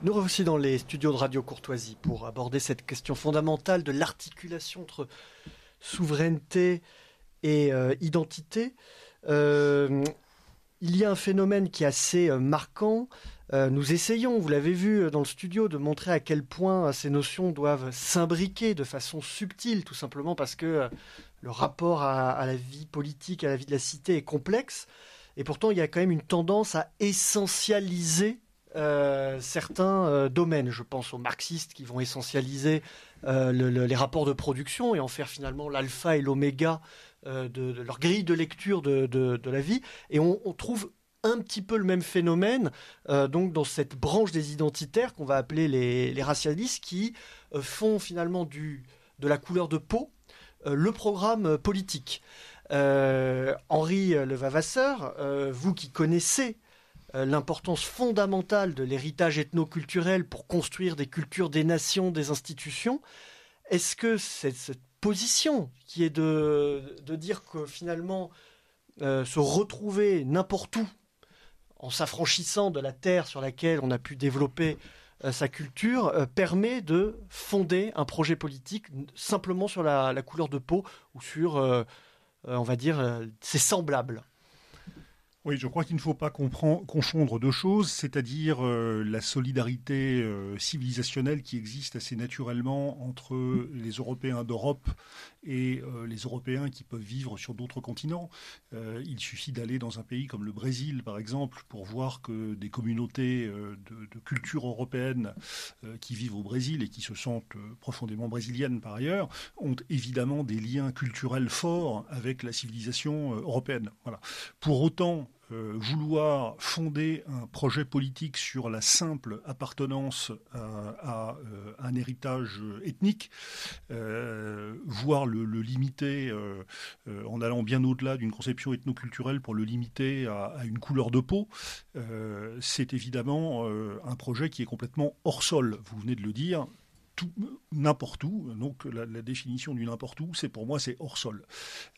Nous revoici dans les studios de Radio Courtoisie pour aborder cette question fondamentale de l'articulation entre souveraineté et euh, identité. Euh, il y a un phénomène qui est assez euh, marquant. Nous essayons, vous l'avez vu dans le studio, de montrer à quel point ces notions doivent s'imbriquer de façon subtile, tout simplement parce que le rapport à, la vie politique, à la vie de la cité est complexe. Et pourtant, il y a quand même une tendance à essentialiser certains domaines. Je pense aux marxistes qui vont essentialiser euh, le- le- les rapports de production et en faire finalement l'alpha et l'oméga euh, de, leur grille de lecture de, de- la vie. Et on, trouve un petit peu le même phénomène euh, donc dans cette branche des identitaires qu'on va appeler les, les racialistes qui font finalement du, de la couleur de peau le programme politique. Henri Levavasseur, vous qui connaissez l'importance fondamentale de l'héritage ethnoculturel pour construire des cultures, des nations, des institutions, est-ce que cette, position qui est de, de dire que finalement euh, se retrouver n'importe où en s'affranchissant de la terre sur laquelle on a pu développer euh, sa culture euh, permet de fonder un projet politique simplement sur la, la couleur de peau ou sur, euh, euh, on va dire, euh, ses semblables. Oui, je crois qu'il ne faut pas confondre deux choses, c'est-à-dire euh, la solidarité euh, civilisationnelle qui existe assez naturellement entre les Européens d'Europe et euh, les Européens qui peuvent vivre sur d'autres continents. Euh, il suffit d'aller dans un pays comme le Brésil, par exemple, pour voir que des communautés euh, de, de culture européenne qui vivent au Brésil et qui se sentent profondément brésiliennes par ailleurs ont évidemment des liens culturels forts avec la civilisation européenne. Voilà. Pour autant, euh, vouloir fonder un projet politique sur la simple appartenance à, euh, un héritage ethnique, euh, voire le, limiter en allant bien au-delà d'une conception ethnoculturelle pour le limiter à, une couleur de peau, c'est évidemment un projet qui est complètement hors sol. Vous venez de le dire, n'importe où. Donc la, définition du n'importe où, c'est pour moi c'est hors sol.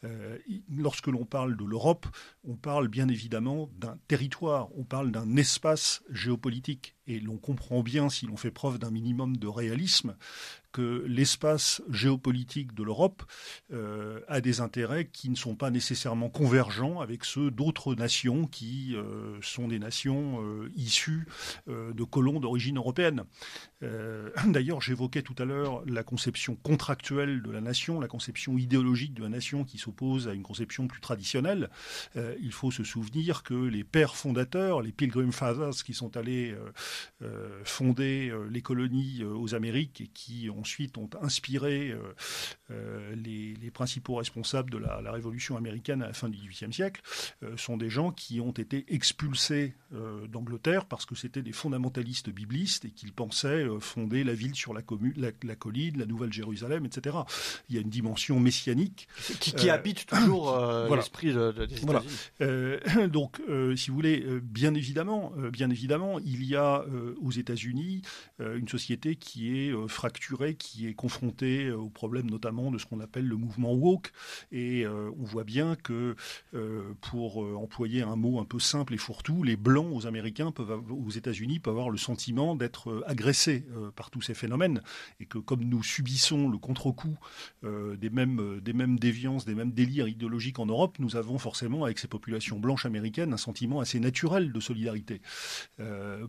Euh, lorsque l'on parle de l'Europe, on parle bien évidemment d'un territoire, on parle d'un espace géopolitique et l'on comprend bien, si l'on fait preuve d'un minimum de réalisme, que l'espace géopolitique de l'Europe euh, a des intérêts qui ne sont pas nécessairement convergents avec ceux d'autres nations qui euh, sont des nations euh, issues de colons d'origine européenne. D'ailleurs, j'évoquais tout à l'heure la conception contractuelle de la nation, la conception idéologique de la nation qui s'oppose à une conception plus traditionnelle. Il faut se souvenir que les pères fondateurs, les Pilgrim Fathers qui sont allés euh, fonder euh, les colonies euh, aux Amériques et qui ensuite ont inspiré les, les principaux responsables de la, la Révolution américaine à la fin du XVIIIe siècle, sont des gens qui ont été expulsés d'Angleterre parce que c'était des fondamentalistes biblistes et qu'ils pensaient fonder la ville sur la, commune, la, la colline, la Nouvelle-Jérusalem, etc. Il y a une dimension messianique. Qui, qui Euh, habite toujours euh, l'esprit de, de- des Voilà. Euh, donc, si vous voulez, bien évidemment, bien évidemment, il y a euh, aux États-Unis euh, une société qui est euh, fracturée, qui est confrontée au problème notamment de ce qu'on appelle le mouvement woke. Et on voit bien que, pour employer un mot un peu simple et fourre-tout, les blancs aux Américains peuvent, aux États-Unis peuvent avoir le sentiment d'être agressés par tous ces phénomènes, et que comme nous subissons le contre-coup des mêmes des mêmes déviances, des mêmes délires idéologiques en Europe, nous avons forcément avec ces populations blanches américaines un sentiment assez naturel de solidarité.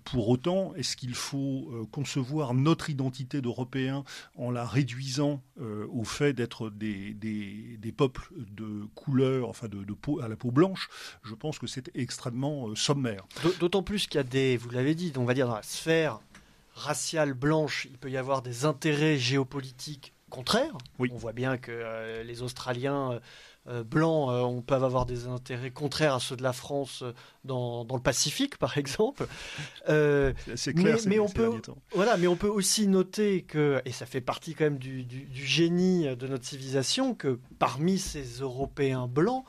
Pour autant, est-ce qu'il faut euh, concevoir notre identité d'Européens en la réduisant euh, au fait d'être des, des, des peuples de couleur, enfin de, de peau à la peau blanche? Je pense que c'est extrêmement euh, sommaire. D'aut- D'autant plus qu'il y a des, vous l'avez dit, on va dire dans la sphère raciale blanche, il peut y avoir des intérêts géopolitiques contraires. Oui. On voit bien que les Australiens blancs euh, on peuvent avoir des intérêts contraires à ceux de la France euh, dans, dans le Pacifique, par exemple. Euh, C'est clair Mais- on peut- voilà, mais on peut aussi noter que, et ça fait partie quand même du, du- du génie de notre civilisation, que parmi ces Européens blancs,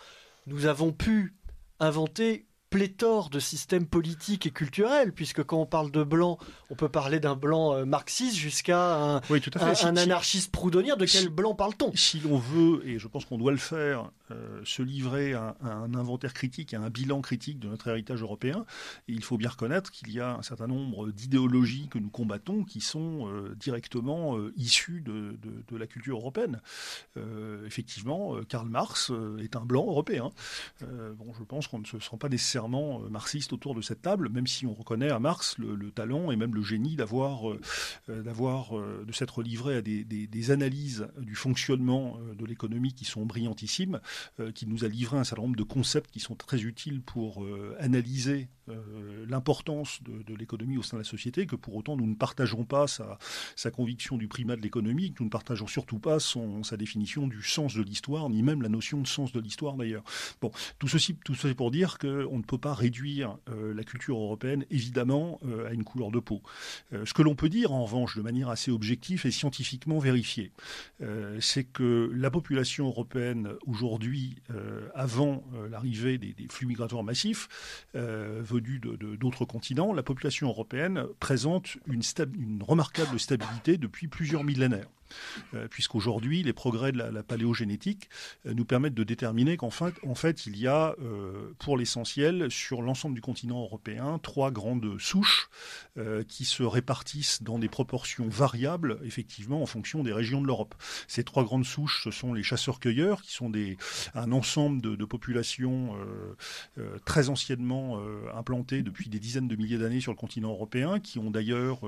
nous avons pu inventer pléthore de systèmes politiques et culturels, puisque quand on parle de blanc, on peut parler d'un blanc euh, marxiste jusqu'à un, Oui, un- Si- un si- anarchiste proudhonien. De quel si- blanc parle-t-on? Si l'on veut, et je pense qu'on doit le faire, euh, se livrer à, à un inventaire critique, à un bilan critique de notre héritage européen, il faut bien reconnaître qu'il y a un certain nombre d'idéologies que nous combattons qui sont euh, directement euh, issues de, de- de la culture européenne. Effectivement, Karl Marx est un blanc européen. Bon, je pense qu'on ne se sent pas nécessairement euh, marxiste autour de cette table, même si on reconnaît à Marx le, le talent et même le génie d'avoir euh, euh, d'avoir de s'être livré à des, analyses du fonctionnement de l'économie qui sont brillantissimes, qui nous a livré un certain nombre de concepts qui sont très utiles pour analyser l'importance de, l'économie au sein de la société, que pour autant nous ne partageons pas sa, sa conviction du primat de l'économie, que nous ne partageons surtout pas son, sa définition du sens de l'histoire, ni même la notion de sens de l'histoire d'ailleurs. Bon, tout ceci, tout ceci pour dire qu'on ne peut pas réduire euh, la culture européenne évidemment euh, à une couleur de peau. Euh, ce que l'on peut dire en revanche de manière assez objective et scientifiquement vérifiée, c'est que la population européenne aujourd'hui, avant l'arrivée des, flux migratoires massifs venus d'autres continents, la population européenne présente une remarquable stabilité depuis plusieurs millénaires. Euh, puisqu'aujourd'hui, les progrès de la, paléogénétique euh, nous permettent de déterminer qu'en fait, il y a, euh, pour l'essentiel, sur l'ensemble du continent européen, trois grandes souches qui se répartissent dans des proportions variables, effectivement, en fonction des régions de l'Europe. Ces trois grandes souches, ce sont les chasseurs-cueilleurs, qui sont des, un ensemble de, populations très anciennement implantées depuis des dizaines de milliers d'années sur le continent européen, qui ont d'ailleurs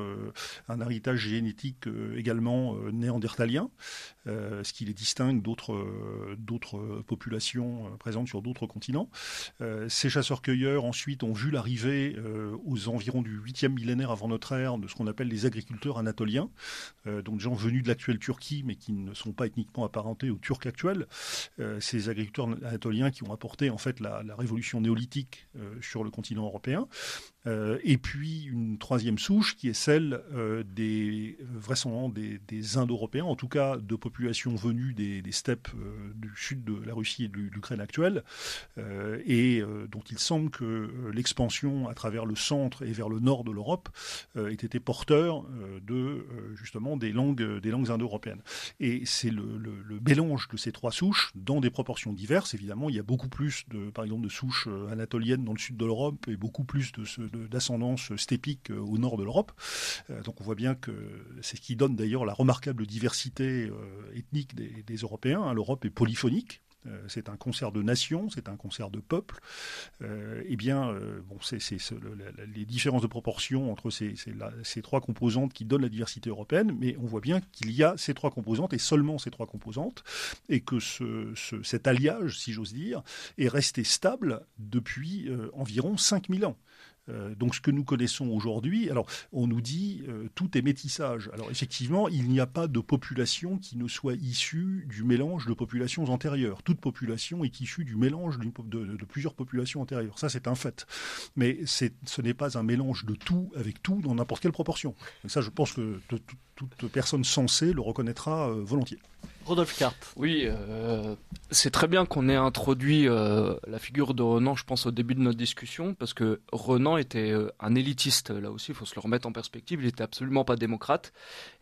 un héritage génétique également euh, néandertalien, ce qui les distingue d'autres euh, euh, populations euh, présentes sur d'autres continents. Euh, ces chasseurs-cueilleurs ensuite ont vu l'arrivée euh, aux environs du 8e millénaire avant notre ère de ce qu'on appelle les agriculteurs anatoliens, euh, donc des gens venus de l'actuelle Turquie mais qui ne sont pas ethniquement apparentés aux Turcs actuels. Euh, ces agriculteurs anatoliens qui ont apporté en fait la, révolution néolithique euh, sur le continent européen. Euh, et puis une troisième souche qui est celle euh, des vraisemblablement des, des Indo-Européens, en tout cas de populations venues des, steppes euh, du sud de la Russie et de l'Ukraine actuelle, euh, et euh, dont il semble que l'expansion à travers le centre et vers le nord de l'Europe ait été porteur de justement des langues des langues indo-européennes. Et c'est le, mélange de ces trois souches dans des proportions diverses. Évidemment, il y a beaucoup plus de par exemple de souches anatoliennes dans le sud de l'Europe et beaucoup plus d'ascendance stépique au nord de l'Europe. Donc on voit bien que c'est ce qui donne d'ailleurs la remarquable diversité ethnique des, Européens. hein. L'Europe est polyphonique. Euh, C'est un concert de nations, c'est un concert de peuples. Euh, eh bien, euh, bon, c'est les différences de proportion entre ces, trois composantes qui donnent la diversité européenne, mais on voit bien qu'il y a ces trois composantes et seulement ces trois composantes, et que ce, ce- cet alliage, si j'ose dire, est resté stable depuis euh, environ 5000 ans. Euh, donc ce que nous connaissons aujourd'hui, alors on nous dit euh, tout est métissage. Alors effectivement, il n'y a pas de population qui ne soit issue du mélange de populations antérieures. Toute population est issue du mélange de, plusieurs populations antérieures. Ça c'est un fait. Mais ce n'est pas un mélange de tout avec tout dans n'importe quelle proportion. Et ça, je pense que t- t- toute personne sensée le reconnaîtra euh, volontiers. Rodolphe Karp. Oui, euh, c'est très bien qu'on ait introduit euh, la figure de Renan, je pense, au début de notre discussion, parce que Renan était euh, un élitiste, là aussi, il faut se le remettre en perspective, il était absolument pas démocrate.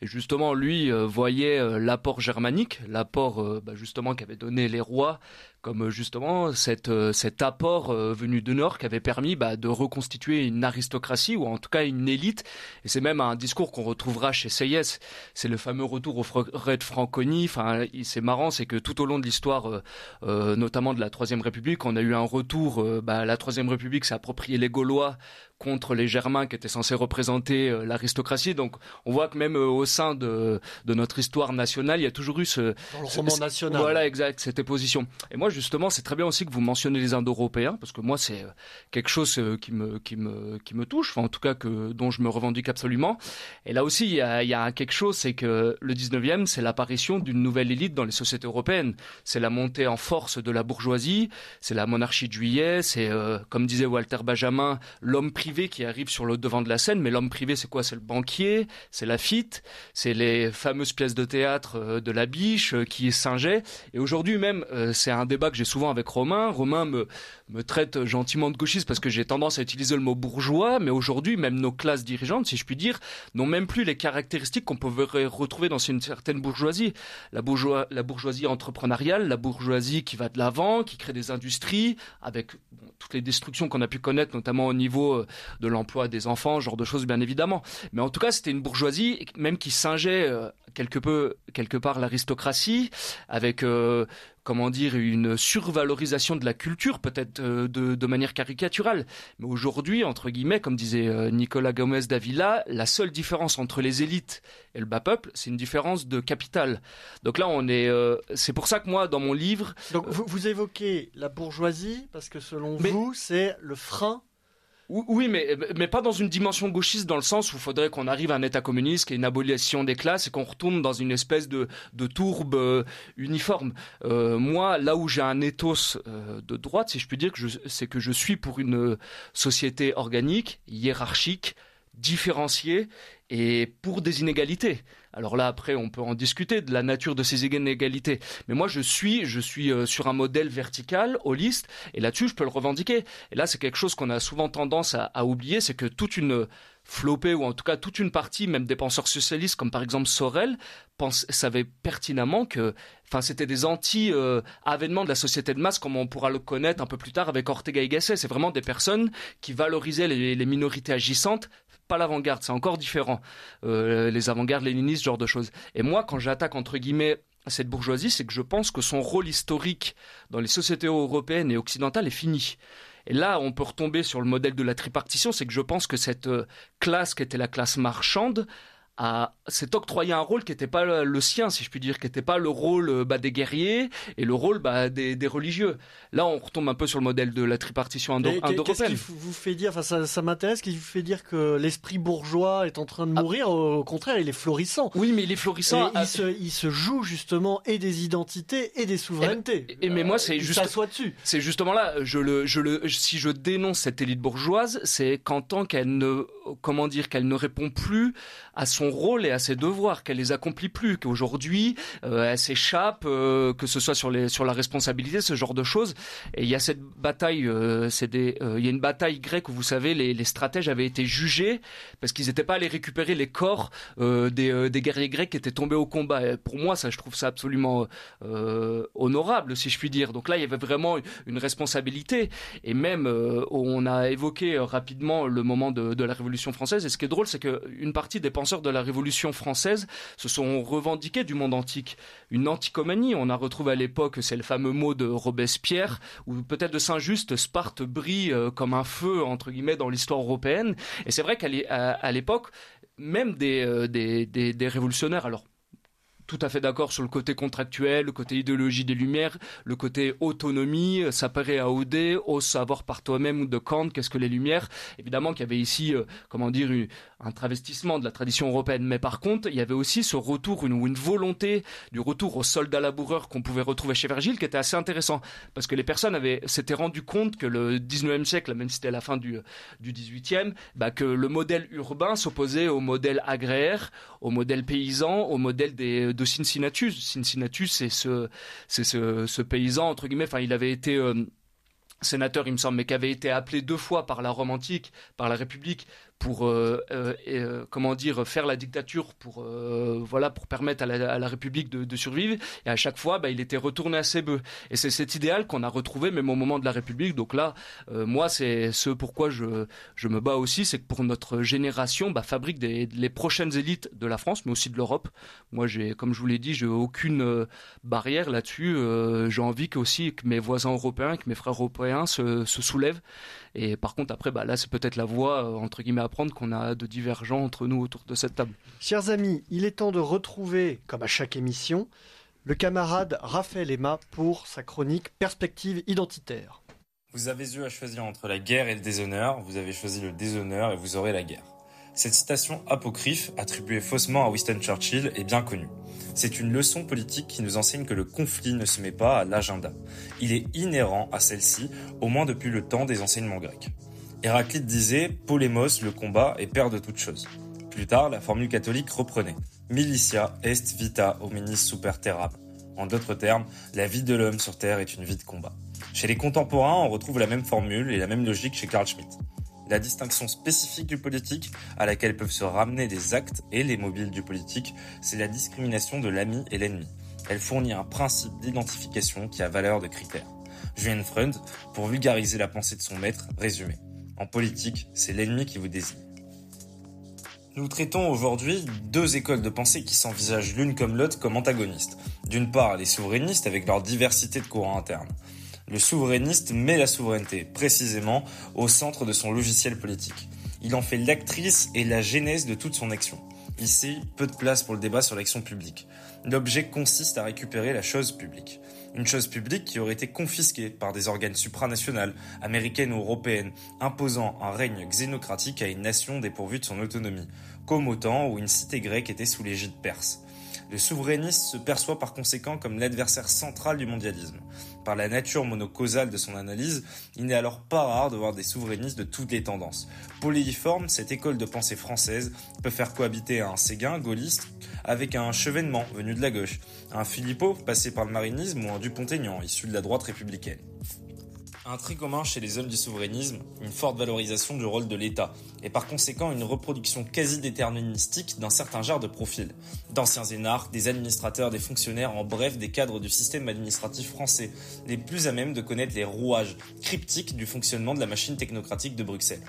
Et justement, lui euh, voyait euh, l'apport germanique, l'apport bah, justement qu'avaient donné les rois, comme euh, justement euh, cet apport euh, venu de Nord qui avait permis bah, de reconstituer une aristocratie, ou en tout cas une élite. Et c'est même un discours qu'on retrouvera chez Seyès, c'est le fameux retour au forêts de Franconie. Enfin, c'est marrant, c'est que tout au long de l'histoire, notamment de la Troisième République, on a eu un retour. bah, la Troisième République s'est approprié les Gaulois contre les Germains qui étaient censés représenter euh, l'aristocratie. Donc, on voit que même euh, au sein de, de notre histoire nationale, il y a toujours eu ce, Dans le roman ce- national. Voilà, exact, cette position. Et moi, justement, c'est très bien aussi que vous mentionnez les Indo-Européens, parce que moi, c'est euh, quelque chose qui me, qui me, qui me touche, enfin, en tout cas, que, dont je me revendique absolument. Et là aussi, il y a, il y a quelque chose, c'est que le 19e, c'est l'apparition d'une nouvelle élite dans les sociétés européennes. C'est la montée en force de la bourgeoisie, c'est la monarchie de juillet, c'est, euh, comme disait Walter Benjamin, l'homme privé qui arrive sur le devant de la scène. Mais l'homme privé, c'est quoi? C'est le banquier, c'est la fitte, c'est les fameuses pièces de théâtre euh, de la biche euh, qui singeait. Et aujourd'hui même, euh, c'est un débat que j'ai souvent avec Romain. Romain me, me traite gentiment de gauchiste parce que j'ai tendance à utiliser le mot bourgeois, mais aujourd'hui, même nos classes dirigeantes, si je puis dire, n'ont même plus les caractéristiques qu'on pourrait retrouver dans une certaine bourgeoisie. La, bourgeois, la bourgeoisie entrepreneuriale, la bourgeoisie qui va de l'avant, qui crée des industries, avec toutes les destructions qu'on a pu connaître, notamment au niveau euh, de l'emploi des enfants, ce genre de choses, bien évidemment. Mais en tout cas, c'était une bourgeoisie, même qui singeait euh, quelque peu, quelque part l'aristocratie, avec euh, comment dire, une survalorisation de la culture, peut-être euh, de, de manière caricaturale. Mais aujourd'hui, entre guillemets, comme disait euh, Nicolas Gomez d'Avila, la seule différence entre les élites et le bas peuple, c'est une différence de capital. Donc là, on est. euh, c'est pour ça que moi, dans mon livre, Donc vous, vous évoquez la bourgeoisie parce que selon Mais- vous, c'est le frein. Ou- oui, mais, mais pas dans une dimension gauchiste, dans le sens où il faudrait qu'on arrive à un État communiste, qui est une abolition des classes, et qu'on retourne dans une espèce de, de tourbe euh, uniforme. Euh, moi, là où j'ai un ethos euh, de droite, si je puis dire, c'est que je suis pour une société organique, hiérarchique, différenciée, et pour des inégalités. Alors là, après, on peut en discuter de la nature de ces inégalités. Mais moi, je suis, je suis euh, sur un modèle vertical, holiste, et là-dessus, je peux le revendiquer. Et là, c'est quelque chose qu'on a souvent tendance à, oublier, c'est que toute une flopée, ou en tout cas toute une partie, même des penseurs socialistes, comme par exemple Sorel, pense, savait pertinemment que, enfin, c'était des anti-avènements de la société de masse, comme on pourra le connaître un peu plus tard avec Ortega y Gasset. C'est vraiment des personnes qui valorisaient les minorités agissantes, pas l'avant-garde, c'est encore différent. Euh, les avant-gardes léninistes, ce genre de choses. Et moi, quand j'attaque entre guillemets cette bourgeoisie, c'est que je pense que son rôle historique dans les sociétés européennes et occidentales est fini. Et là, on peut retomber sur le modèle de la tripartition, c'est que je pense que cette euh, classe qui était la classe marchande a s'est octroyé un rôle qui n'était pas le, le sien, si je puis dire, qui n'était pas le rôle euh, bah, des guerriers et le rôle bah, des, des religieux. Là, on retombe un peu sur le modèle de la tripartition indo- Mais qu'est- Qu'est-ce indo-européenne. qui vous fait dire, enfin ça, ça m'intéresse, qu'est-ce qui vous fait dire que l'esprit bourgeois est en train de Ah. mourir? Au contraire, il est florissant. Oui, mais il est florissant. il, se, il se joue justement et des identités et des souverainetés. Et- et mais moi, c'est il juste- s'assoit dessus. C'est justement là, je le, je le, si je dénonce cette élite bourgeoise, c'est qu'en tant qu'elle ne, comment dire, qu'elle ne répond plus à son son rôle et à ses devoirs, qu'elle les accomplit plus, qu'aujourd'hui euh, elle s'échappe, euh, que ce soit sur les sur la responsabilité, ce genre de choses. Et il y a cette bataille, euh, c'est des, il y a une bataille grecque où vous savez les, les stratèges avaient été jugés parce qu'ils n'étaient pas allés récupérer les corps des, des guerriers grecs qui étaient tombés au combat. Pour moi, ça, je trouve ça absolument honorable, si je puis dire. Donc là, il y avait vraiment une responsabilité. Et même, on a évoqué rapidement le moment de, de la Révolution française. Et ce qui est drôle, c'est qu'une partie des penseurs de la Révolution française se sont revendiqués du monde antique. Une anticomanie, on a retrouvé à l'époque, c'est le fameux mot de Robespierre, ou peut-être de Saint-Just, Sparte brille euh, comme un feu, entre guillemets, dans l'histoire européenne. Et c'est vrai qu'à l'époque, même des, euh, des, des, des révolutionnaires, alors tout à fait d'accord sur le côté contractuel, le côté idéologie des Lumières, le côté autonomie, euh, s'apparaît à OD, au savoir par toi-même ou de Kant, qu'est-ce que les Lumières. Évidemment qu'il y avait ici, comment dire, une- un travestissement de la tradition européenne. Mais par contre, il y avait aussi ce retour, une, une volonté du retour au soldat laboureur qu'on pouvait retrouver chez Virgile, qui était assez intéressant. Parce que les personnes avaient, s'étaient rendu compte que le 19e siècle, même si c'était la fin du, du 18e, bah, que le modèle urbain s'opposait au modèle agraire, au modèle paysan, au modèle des, de Cincinnatus. Cincinnatus, c'est ce, c'est ce, ce paysan, entre guillemets, enfin, il avait été, euh, sénateur, il me semble, mais qui avait été appelé deux fois par la Rome antique, par la République, pour euh, euh, euh, comment dire faire la dictature pour voilà pour permettre à la, République de, survivre. Et à chaque fois bah, il était retourné à ses bœufs. Et c'est cet idéal qu'on a retrouvé même au moment de la République. Donc là moi c'est ce pourquoi je, je me bats aussi c'est que pour notre génération bah, fabrique des, les prochaines élites de la France mais aussi de l'Europe. Moi j'ai comme je vous l'ai dit j'ai aucune barrière là-dessus. J'ai envie que aussi que mes voisins européens que mes frères européens se, se soulèvent et par contre, après, bah, là, c'est peut-être la voie, euh, entre guillemets, à prendre qu'on a de divergents entre nous autour de cette table. Chers amis, il est temps de retrouver, comme à chaque émission, le camarade Raphaël Emma pour sa chronique Perspective identitaire. Vous avez eu à choisir entre la guerre et le déshonneur, vous avez choisi le déshonneur et vous aurez la guerre. Cette citation apocryphe, attribuée faussement à Winston Churchill, est bien connue. C'est une leçon politique qui nous enseigne que le conflit ne se met pas à l'agenda. Il est inhérent à celle-ci, au moins depuis le temps des enseignements grecs. Héraclite disait Polémos, le combat, est père de toute chose. Plus tard, la formule catholique reprenait Militia est vita hominis super terram. En d'autres termes, la vie de l'homme sur Terre est une vie de combat. Chez les contemporains, on retrouve la même formule et la même logique chez Carl Schmitt. La distinction spécifique du politique, à laquelle peuvent se ramener les actes et les mobiles du politique, c'est la discrimination de l'ami et l'ennemi. Elle fournit un principe d'identification qui a valeur de critère. Julien Freund, pour vulgariser la pensée de son maître, résumé. En politique, c'est l'ennemi qui vous désigne. Nous traitons aujourd'hui deux écoles de pensée qui s'envisagent l'une comme l'autre comme antagonistes. D'une part, les souverainistes avec leur diversité de courants internes. Le souverainiste met la souveraineté, précisément, au centre de son logiciel politique. Il en fait l'actrice et la genèse de toute son action. Ici, peu de place pour le débat sur l'action publique. L'objet consiste à récupérer la chose publique. Une chose publique qui aurait été confisquée par des organes supranationales, américaines ou européennes, imposant un règne xénocratique à une nation dépourvue de son autonomie, comme au temps où une cité grecque était sous l'égide perse. Le souverainiste se perçoit par conséquent comme l'adversaire central du mondialisme. Par la nature monocausale de son analyse, il n'est alors pas rare de voir des souverainistes de toutes les tendances. Polyforme, cette école de pensée française peut faire cohabiter un Séguin gaulliste avec un Chevènement venu de la gauche, un Philippot passé par le marinisme ou un Dupont-Aignan issu de la droite républicaine. Un trait commun chez les hommes du souverainisme, une forte valorisation du rôle de l'État, et par conséquent une reproduction quasi déterministique d'un certain genre de profil. D'anciens énarques, des administrateurs, des fonctionnaires, en bref des cadres du système administratif français, les plus à même de connaître les rouages cryptiques du fonctionnement de la machine technocratique de Bruxelles.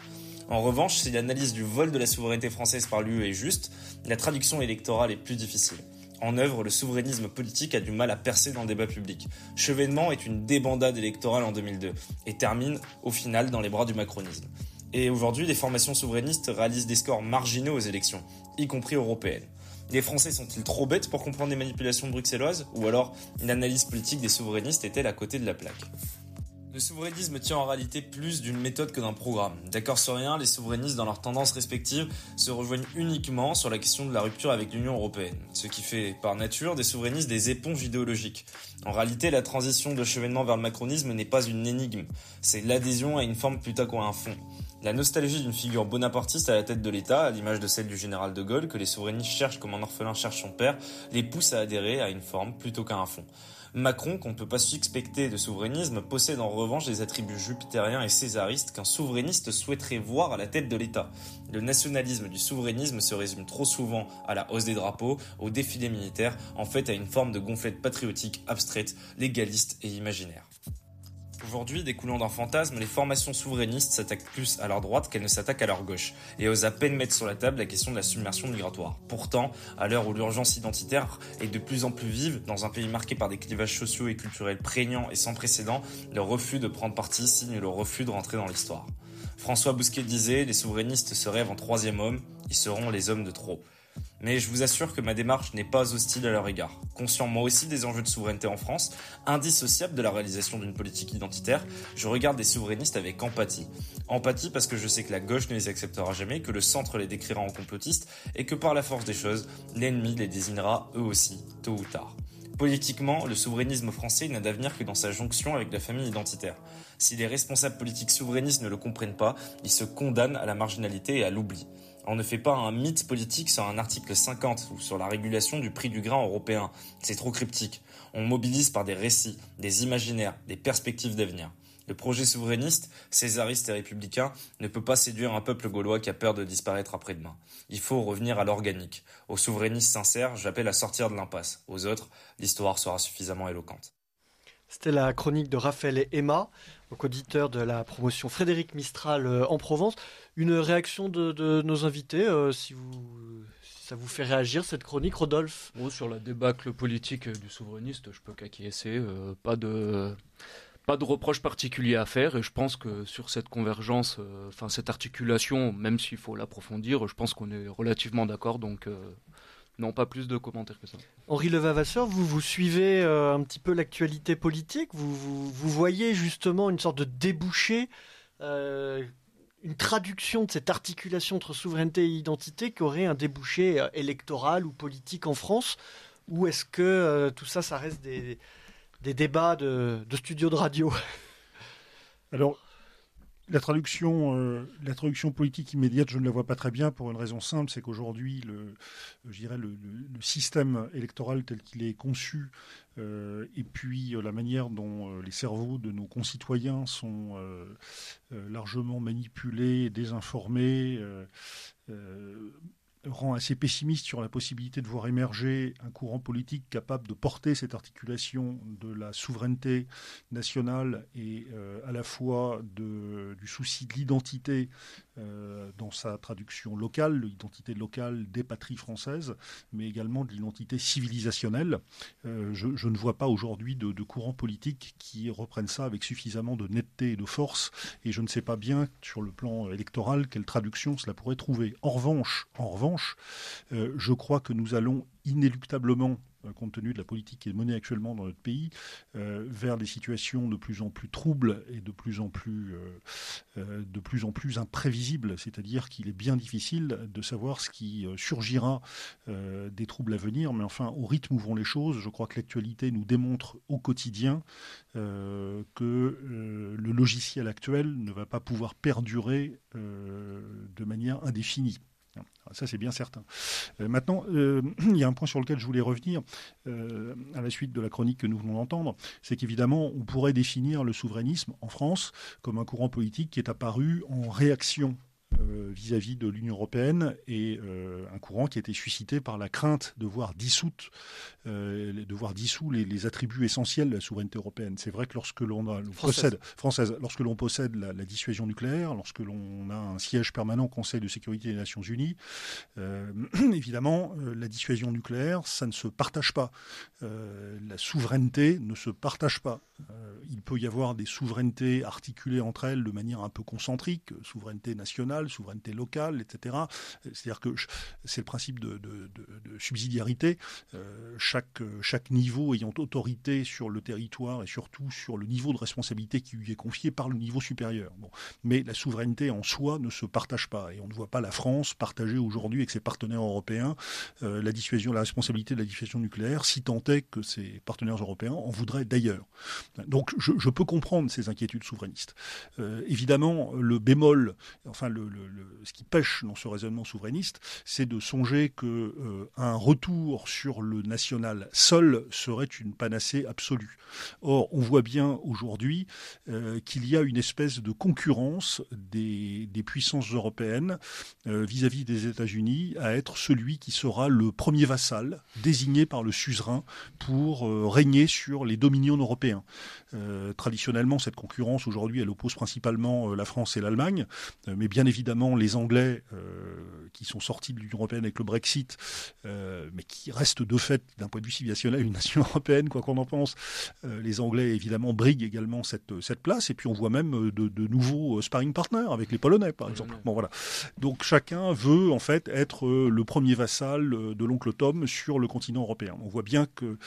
En revanche, si l'analyse du vol de la souveraineté française par l'UE est juste, la traduction électorale est plus difficile. En œuvre, le souverainisme politique a du mal à percer dans le débat public. Chevènement est une débandade électorale en 2002 et termine au final dans les bras du macronisme. Et aujourd'hui, les formations souverainistes réalisent des scores marginaux aux élections, y compris européennes. Les Français sont-ils trop bêtes pour comprendre les manipulations bruxelloises Ou alors une analyse politique des souverainistes est-elle à côté de la plaque? Le souverainisme tient en réalité plus d'une méthode que d'un programme. D'accord sur rien, les souverainistes dans leurs tendances respectives se rejoignent uniquement sur la question de la rupture avec l'Union européenne, ce qui fait par nature des souverainistes des éponges idéologiques. En réalité, la transition de chevènement vers le macronisme n'est pas une énigme, c'est l'adhésion à une forme plutôt qu'à un fond. La nostalgie d'une figure bonapartiste à la tête de l'État, à l'image de celle du général de Gaulle que les souverainistes cherchent comme un orphelin cherche son père, les pousse à adhérer à une forme plutôt qu'à un fond. Macron, qu'on ne peut pas suspecter de souverainisme, possède en revanche des attributs jupitériens et césaristes qu'un souverainiste souhaiterait voir à la tête de l'État. Le nationalisme du souverainisme se résume trop souvent à la hausse des drapeaux, au défilé militaire, en fait à une forme de gonflette patriotique abstraite, légaliste et imaginaire. Aujourd'hui, découlant d'un fantasme, les formations souverainistes s'attaquent plus à leur droite qu'elles ne s'attaquent à leur gauche, et osent à peine mettre sur la table la question de la submersion migratoire. Pourtant, à l'heure où l'urgence identitaire est de plus en plus vive, dans un pays marqué par des clivages sociaux et culturels prégnants et sans précédent, le refus de prendre parti signe le refus de rentrer dans l'histoire. François Bousquet disait, les souverainistes se rêvent en troisième homme, ils seront les hommes de trop. Mais je vous assure que ma démarche n'est pas hostile à leur égard. Conscient moi aussi des enjeux de souveraineté en France, indissociable de la réalisation d'une politique identitaire, je regarde les souverainistes avec empathie. Empathie parce que je sais que la gauche ne les acceptera jamais, que le centre les décrira en complotistes, et que par la force des choses, l'ennemi les désignera eux aussi, tôt ou tard. Politiquement, le souverainisme français n'a d'avenir que dans sa jonction avec la famille identitaire. Si les responsables politiques souverainistes ne le comprennent pas, ils se condamnent à la marginalité et à l'oubli. On ne fait pas un mythe politique sur un article 50 ou sur la régulation du prix du grain européen. C'est trop cryptique. On mobilise par des récits, des imaginaires, des perspectives d'avenir. Le projet souverainiste, césariste et républicain, ne peut pas séduire un peuple gaulois qui a peur de disparaître après-demain. Il faut revenir à l'organique. Aux souverainistes sincères, j'appelle à sortir de l'impasse. Aux autres, l'histoire sera suffisamment éloquente. C'était la chronique de Raphaël et Emma, donc auditeur de la promotion Frédéric Mistral euh, en Provence. Une réaction de, de nos invités, euh, si, vous, si ça vous fait réagir cette chronique, Rodolphe? Bon, sur la débâcle politique du souverainiste, je peux qu'acquiescer. euh, pas de pas de reproche particulier à faire et je pense que sur cette convergence, euh, enfin cette articulation, même s'il faut l'approfondir, je pense qu'on est relativement d'accord. Donc euh, non, pas plus de commentaires que ça. Henri Levavasseur, vous, vous suivez euh, un petit peu l'actualité politique, vous, vous, vous voyez justement une sorte de débouché, euh, une traduction de cette articulation entre souveraineté et identité qui aurait un débouché euh, électoral ou politique en France, ou est-ce que euh, tout ça, ça reste des, débats de, de studios de radio? Alors, la traduction, euh, la traduction politique immédiate, je ne la vois pas très bien pour une raison simple, c'est qu'aujourd'hui, le, je dirais le, système électoral tel qu'il est conçu, euh, et puis euh, la manière dont euh, les cerveaux de nos concitoyens sont euh, euh, largement manipulés, désinformés, euh, euh, rend assez pessimiste sur la possibilité de voir émerger un courant politique capable de porter cette articulation de la souveraineté nationale et euh, à la fois du souci de l'identité euh, dans sa traduction locale, l'identité locale des patries françaises, mais également de l'identité civilisationnelle. Euh, je, ne vois pas aujourd'hui de, courant politique qui reprenne ça avec suffisamment de netteté et de force, et je ne sais pas bien sur le plan électoral quelle traduction cela pourrait trouver. En revanche, en revanche, euh, je crois que nous allons inéluctablement compte tenu de la politique qui est menée actuellement dans notre pays, euh, vers des situations de plus en plus troubles et de plus en plus, euh, euh, de plus, en plus imprévisibles. C'est-à-dire qu'il est bien difficile de savoir ce qui euh, surgira euh, des troubles à venir. Mais enfin, au rythme où vont les choses, je crois que l'actualité nous démontre au quotidien euh, que euh, le logiciel actuel ne va pas pouvoir perdurer euh, de manière indéfinie. Ça, c'est bien certain. Euh, maintenant, euh, il y a un point sur lequel je voulais revenir euh, à la suite de la chronique que nous venons d'entendre, c'est qu'évidemment, on pourrait définir le souverainisme en France comme un courant politique qui est apparu en réaction euh, vis-à-vis de l'Union européenne et euh, un courant qui a été suscité par la crainte de voir dissoute, euh, de voir dissous les, les attributs essentiels de la souveraineté européenne. C'est vrai que lorsque l'on a- l'on Française. possède française, lorsque l'on possède la, la dissuasion nucléaire, lorsque l'on a un siège permanent au Conseil de sécurité des Nations Unies, évidemment, la dissuasion nucléaire, ça ne se partage pas. La souveraineté ne se partage pas. Euh, il peut y avoir des souverainetés articulées entre elles de manière un peu concentrique, souveraineté nationale, souveraineté locale, etc. C'est-à-dire que c'est le principe de, de, de, de subsidiarité. Euh, chaque, chaque niveau ayant autorité sur le territoire et surtout sur le niveau de responsabilité qui lui est confié par le niveau supérieur. Bon. Mais la souveraineté en soi ne se partage pas et on ne voit pas la France partager aujourd'hui avec ses partenaires européens euh, la dissuasion, la responsabilité de la dissuasion nucléaire, si tant est que ses partenaires européens en voudraient d'ailleurs. Donc je, peux comprendre ces inquiétudes souverainistes. Euh, évidemment, le bémol, enfin le, ce qui pêche dans ce raisonnement souverainiste, c'est de songer que euh, un retour sur le national seul serait une panacée absolue. Or, on voit bien aujourd'hui euh, qu'il y a une espèce de concurrence des, puissances européennes vis-à-vis -vis des États-Unis à être celui qui sera le premier vassal désigné par le suzerain pour régner sur les dominions européens. Euh, traditionnellement, cette concurrence aujourd'hui, elle oppose principalement euh, la France et l'Allemagne, euh, mais bien évidemment les Anglais qui sont sortis de l'Union européenne avec le Brexit, mais qui restent de fait, d'un point de vue civilisationnel, une nation européenne, quoi qu'on en pense. les Anglais évidemment briguent également cette, cette place, et puis on voit même de, de nouveaux sparring partners avec les Polonais, par exemple. Bon voilà. Donc chacun veut en fait être le premier vassal de l'oncle Tom sur le continent européen. On voit bien que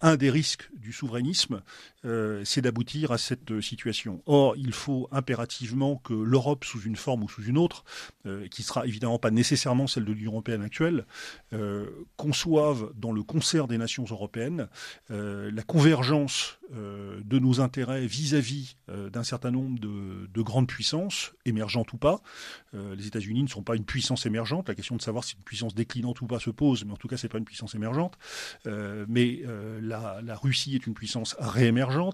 un des risques du souverainisme, euh, c'est d'aboutir à cette euh, situation. Or, il faut impérativement que l'Europe, sous une forme ou sous une autre, euh, qui sera évidemment pas nécessairement celle de l'Union européenne actuelle, euh, conçoive dans le concert des nations européennes euh, la convergence euh, de nos intérêts vis-à-vis -vis, d'un certain nombre de, de, grandes puissances, émergentes ou pas. les États-Unis ne sont pas une puissance émergente. La question de savoir si une puissance déclinante ou pas se pose, mais en tout cas, c'est pas une puissance émergente. mais la, Russie est une puissance réémergente.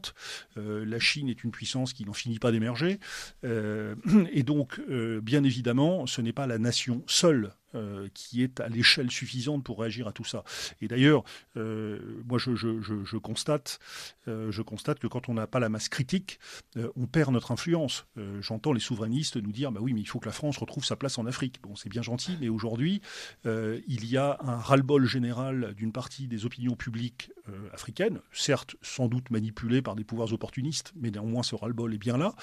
Euh, la Chine est une puissance qui n'en finit pas d'émerger. Euh, et donc, euh, bien évidemment, ce n'est pas la nation seule euh, qui est à l'échelle suffisante pour réagir à tout ça. Et d'ailleurs, euh, moi, je, constate, euh, je constate que quand on n'a pas la masse critique, on perd notre influence. J'entends les souverainistes nous dire, bah oui, mais il faut que la France retrouve sa place en Afrique. Bon, c'est bien gentil, mais aujourd'hui, il y a un ras-le-bol général d'une partie des opinions publiques africaines, certes sans doute manipulées par des pouvoirs opportunistes, mais néanmoins ce ras-le-bol est bien là.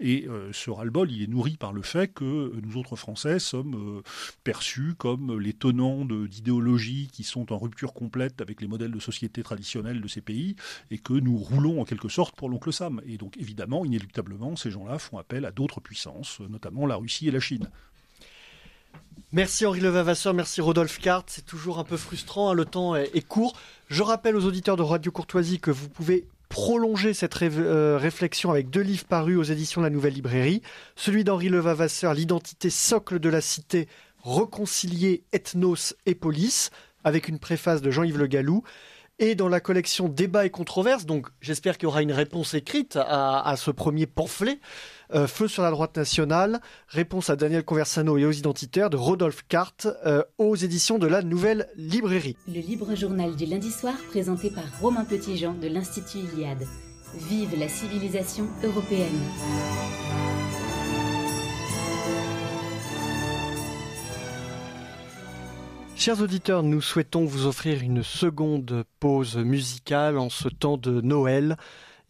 Et ce ras-le-bol, il est nourri par le fait que nous autres Français sommes perçus comme les tenants d'idéologies qui sont en rupture complète avec les modèles de société traditionnels de ces pays et que nous roulons en quelque sorte pour l'oncle Sam. Et donc évidemment, inéluctablement, ces gens-là font appel à d'autres puissances, notamment la Russie et la Chine. Merci Henri Levavasseur, merci Rodolphe Carte. C'est toujours un peu frustrant, hein, le temps est, court. Je rappelle aux auditeurs de Radio Courtoisie que vous pouvez prolonger cette euh, réflexion avec deux livres parus aux éditions de la Nouvelle Librairie. Celui d'Henri Levavasseur, L'identité socle de la cité, Reconcilier ethnos et police, avec une préface de Jean-Yves Le Gallou. Et dans la collection Débat et controverses, donc j'espère qu'il y aura une réponse écrite à, à ce premier pamphlet, euh, Feu sur la droite nationale, réponse à Daniel Conversano et aux identitaires de Rodolphe Carte euh, aux éditions de la Nouvelle Librairie. Le libre journal du lundi soir présenté par Romain Petitjean de l'Institut Iliade. Vive la civilisation européenne. Chers auditeurs, nous souhaitons vous offrir une seconde pause musicale en ce temps de Noël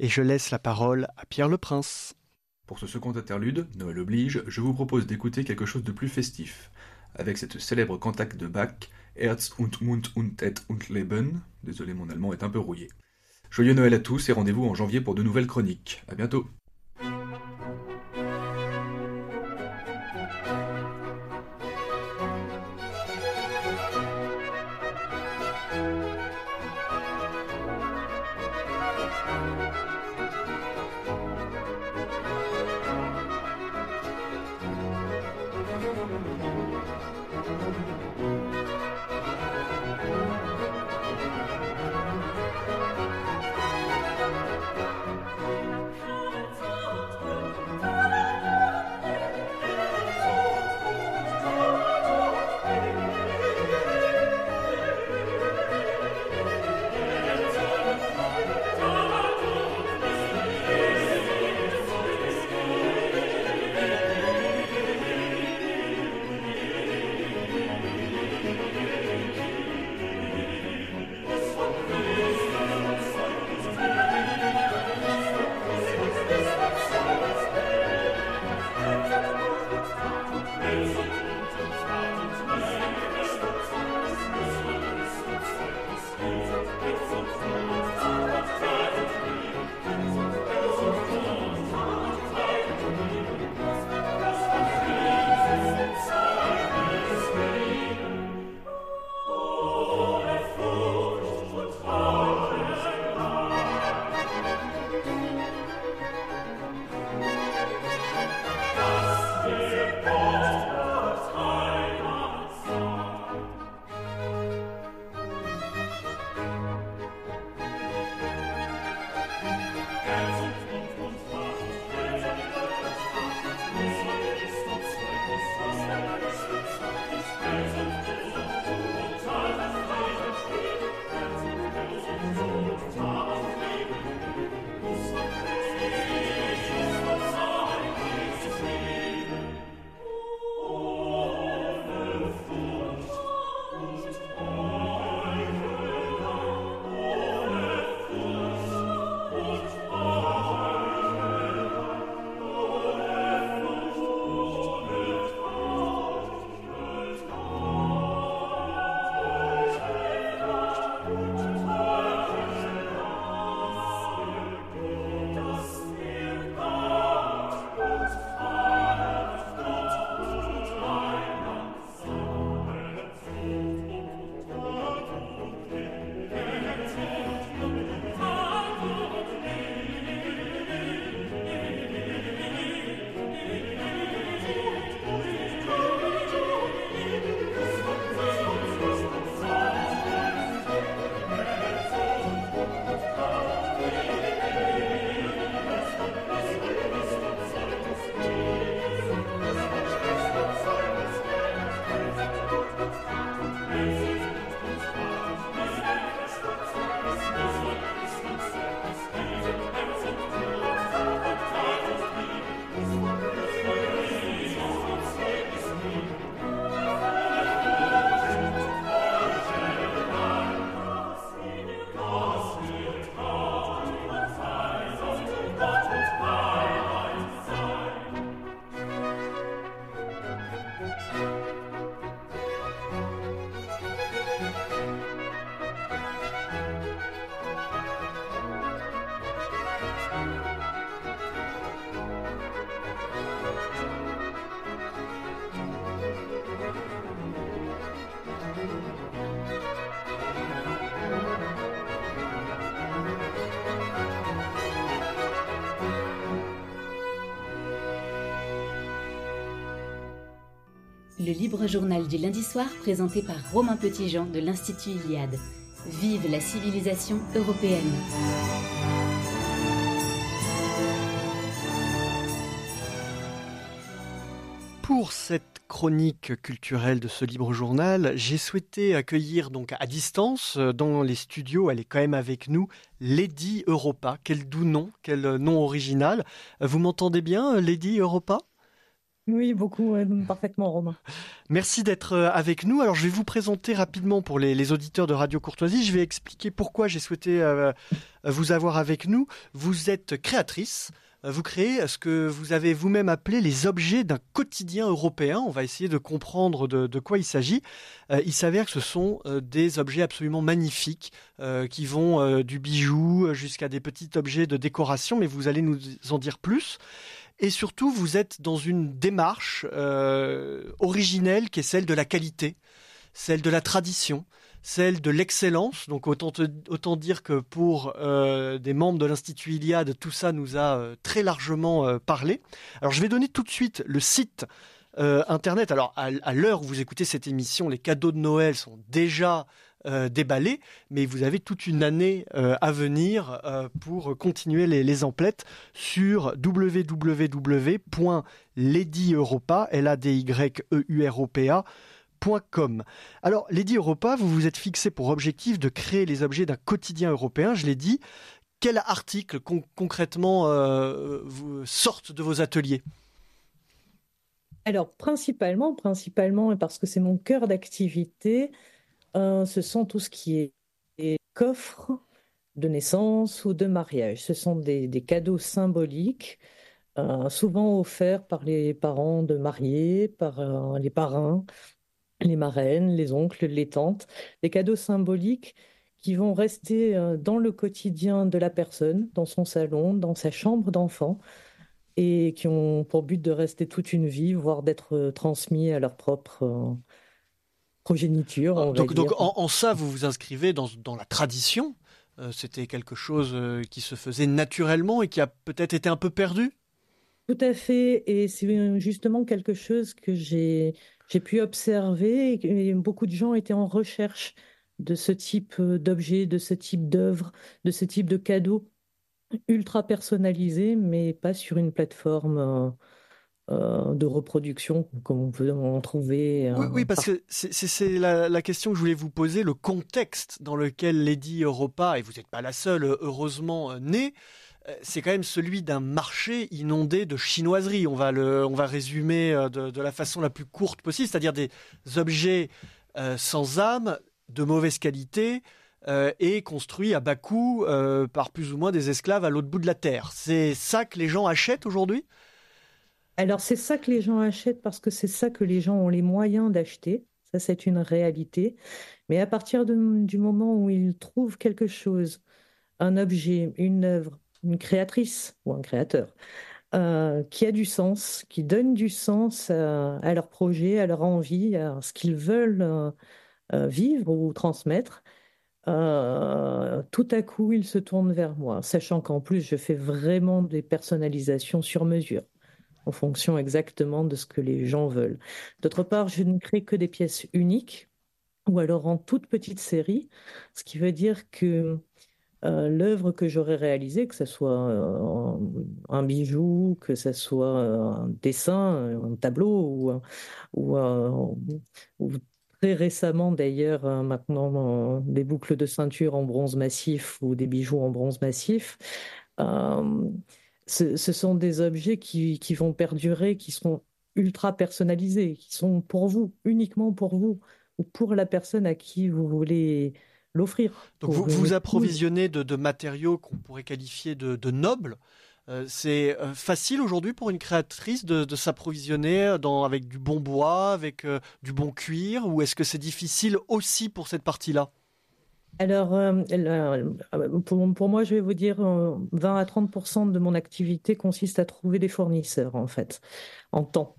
et je laisse la parole à Pierre le Prince. Pour ce second interlude, Noël oblige, je vous propose d'écouter quelque chose de plus festif, avec cette célèbre cantate de Bach, Herz und Mund und Et und Leben. Désolé, mon allemand est un peu rouillé. Joyeux Noël à tous et rendez-vous en janvier pour de nouvelles chroniques. À bientôt! Le libre journal du lundi soir présenté par Romain Petitjean de l'Institut Iliade. Vive la civilisation européenne. Pour cette chronique culturelle de ce libre journal, j'ai souhaité accueillir donc à distance dans les studios, elle est quand même avec nous, Lady Europa. Quel doux nom, quel nom original. Vous m'entendez bien, Lady Europa? Oui, beaucoup, parfaitement, Romain. Merci d'être euh, avec nous. Alors, je vais vous présenter rapidement pour les, auditeurs de Radio Courtoisie. Je vais expliquer pourquoi j'ai souhaité vous avoir avec nous. Vous êtes créatrice, euh, vous créez ce que vous avez vous-même appelé les objets d'un quotidien européen. On va essayer de comprendre de, quoi il s'agit. Euh, il s'avère que ce sont euh, des objets absolument magnifiques qui vont du bijou jusqu'à des petits objets de décoration, mais vous allez nous en dire plus. Et surtout, vous êtes dans une démarche originelle qui est celle de la qualité, celle de la tradition, celle de l'excellence. Donc autant, autant dire que pour euh, des membres de l'Institut Iliade, tout ça nous a euh, très largement euh, parlé. Alors je vais donner tout de suite le site internet. Alors à, l'heure où vous écoutez cette émission, les cadeaux de Noël sont déjà déballés, mais vous avez toute une année à venir pour continuer les, emplettes sur a alors, Lady Europa, vous vous êtes fixé pour objectif de créer les objets d'un quotidien européen, je l'ai dit. Quels articles concrètement euh, sortent de vos ateliers? Alors, principalement, principalement, parce que c'est mon cœur d'activité, euh, ce sont tout ce qui est coffres de naissance ou de mariage. Ce sont des, cadeaux symboliques, euh, souvent offerts par les parents de mariés, par les parrains, les marraines, les oncles, les tantes, des cadeaux symboliques qui vont rester euh, dans le quotidien de la personne, dans son salon, dans sa chambre d'enfant, et qui ont pour but de rester toute une vie, voire d'être euh, transmis à leur propre euh, progéniture. donc, donc en, ça, vous vous inscrivez dans, la tradition C'était quelque chose qui se faisait naturellement et qui a peut-être été un peu perdu? Tout à fait, et c'est justement quelque chose que j'ai pu observer beaucoup de gens étaient en recherche de ce type euh, d'objets, de ce type d'œuvres, de ce type de cadeaux ultra personnalisés, mais pas sur une plateforme euh, euh, de reproduction comme on peut en trouver. oui, parce que c'est la, question que je voulais vous poser, le contexte dans lequel Lady Europa, et vous n'êtes pas la seule, heureusement, née, euh, c'est quand même celui d'un marché inondé de chinoiseries. On va le, on va résumer euh, de, la façon la plus courte possible, c'est-à-dire des objets euh, sans âme, de mauvaise qualité, et construits à bas coût par plus ou moins des esclaves à l'autre bout de la terre. C'est ça que les gens achètent aujourd'hui? Alors c'est ça que les gens achètent parce que c'est ça que les gens ont les moyens d'acheter. Ça c'est une réalité. Mais à partir du moment où ils trouvent quelque chose, un objet, une œuvre, une créatrice ou un créateur euh, qui a du sens, qui donne du sens à, leur projet, à leur envie, à ce qu'ils veulent euh, euh, vivre ou transmettre, tout à coup, ils se tournent vers moi, sachant qu'en plus, je fais vraiment des personnalisations sur mesure en fonction exactement de ce que les gens veulent. D'autre part, je ne crée que des pièces uniques ou alors en toute petite série, ce qui veut dire que euh, l'œuvre que j'aurais réalisée, que ce soit euh, un bijou, que ce soit euh, un dessin, un tableau, ou, ou, très récemment d'ailleurs, maintenant, des boucles de ceinture en bronze massif ou des bijoux en bronze massif. Ce, sont des objets qui, qui vont perdurer, qui seront ultra personnalisés, qui sont pour vous, uniquement pour vous, ou pour la personne à qui vous voulez l'offrir. Donc vous vous approvisionnez de, matériaux qu'on pourrait qualifier de, nobles. Euh, c'est euh, facile aujourd'hui pour une créatrice de, s'approvisionner avec du bon bois, avec euh, du bon cuir, ou est-ce que c'est difficile aussi pour cette partie-là? Alors, pour, pour, moi, je vais vous dire, 20 à 30% de mon activité consiste à trouver des fournisseurs, en fait, en temps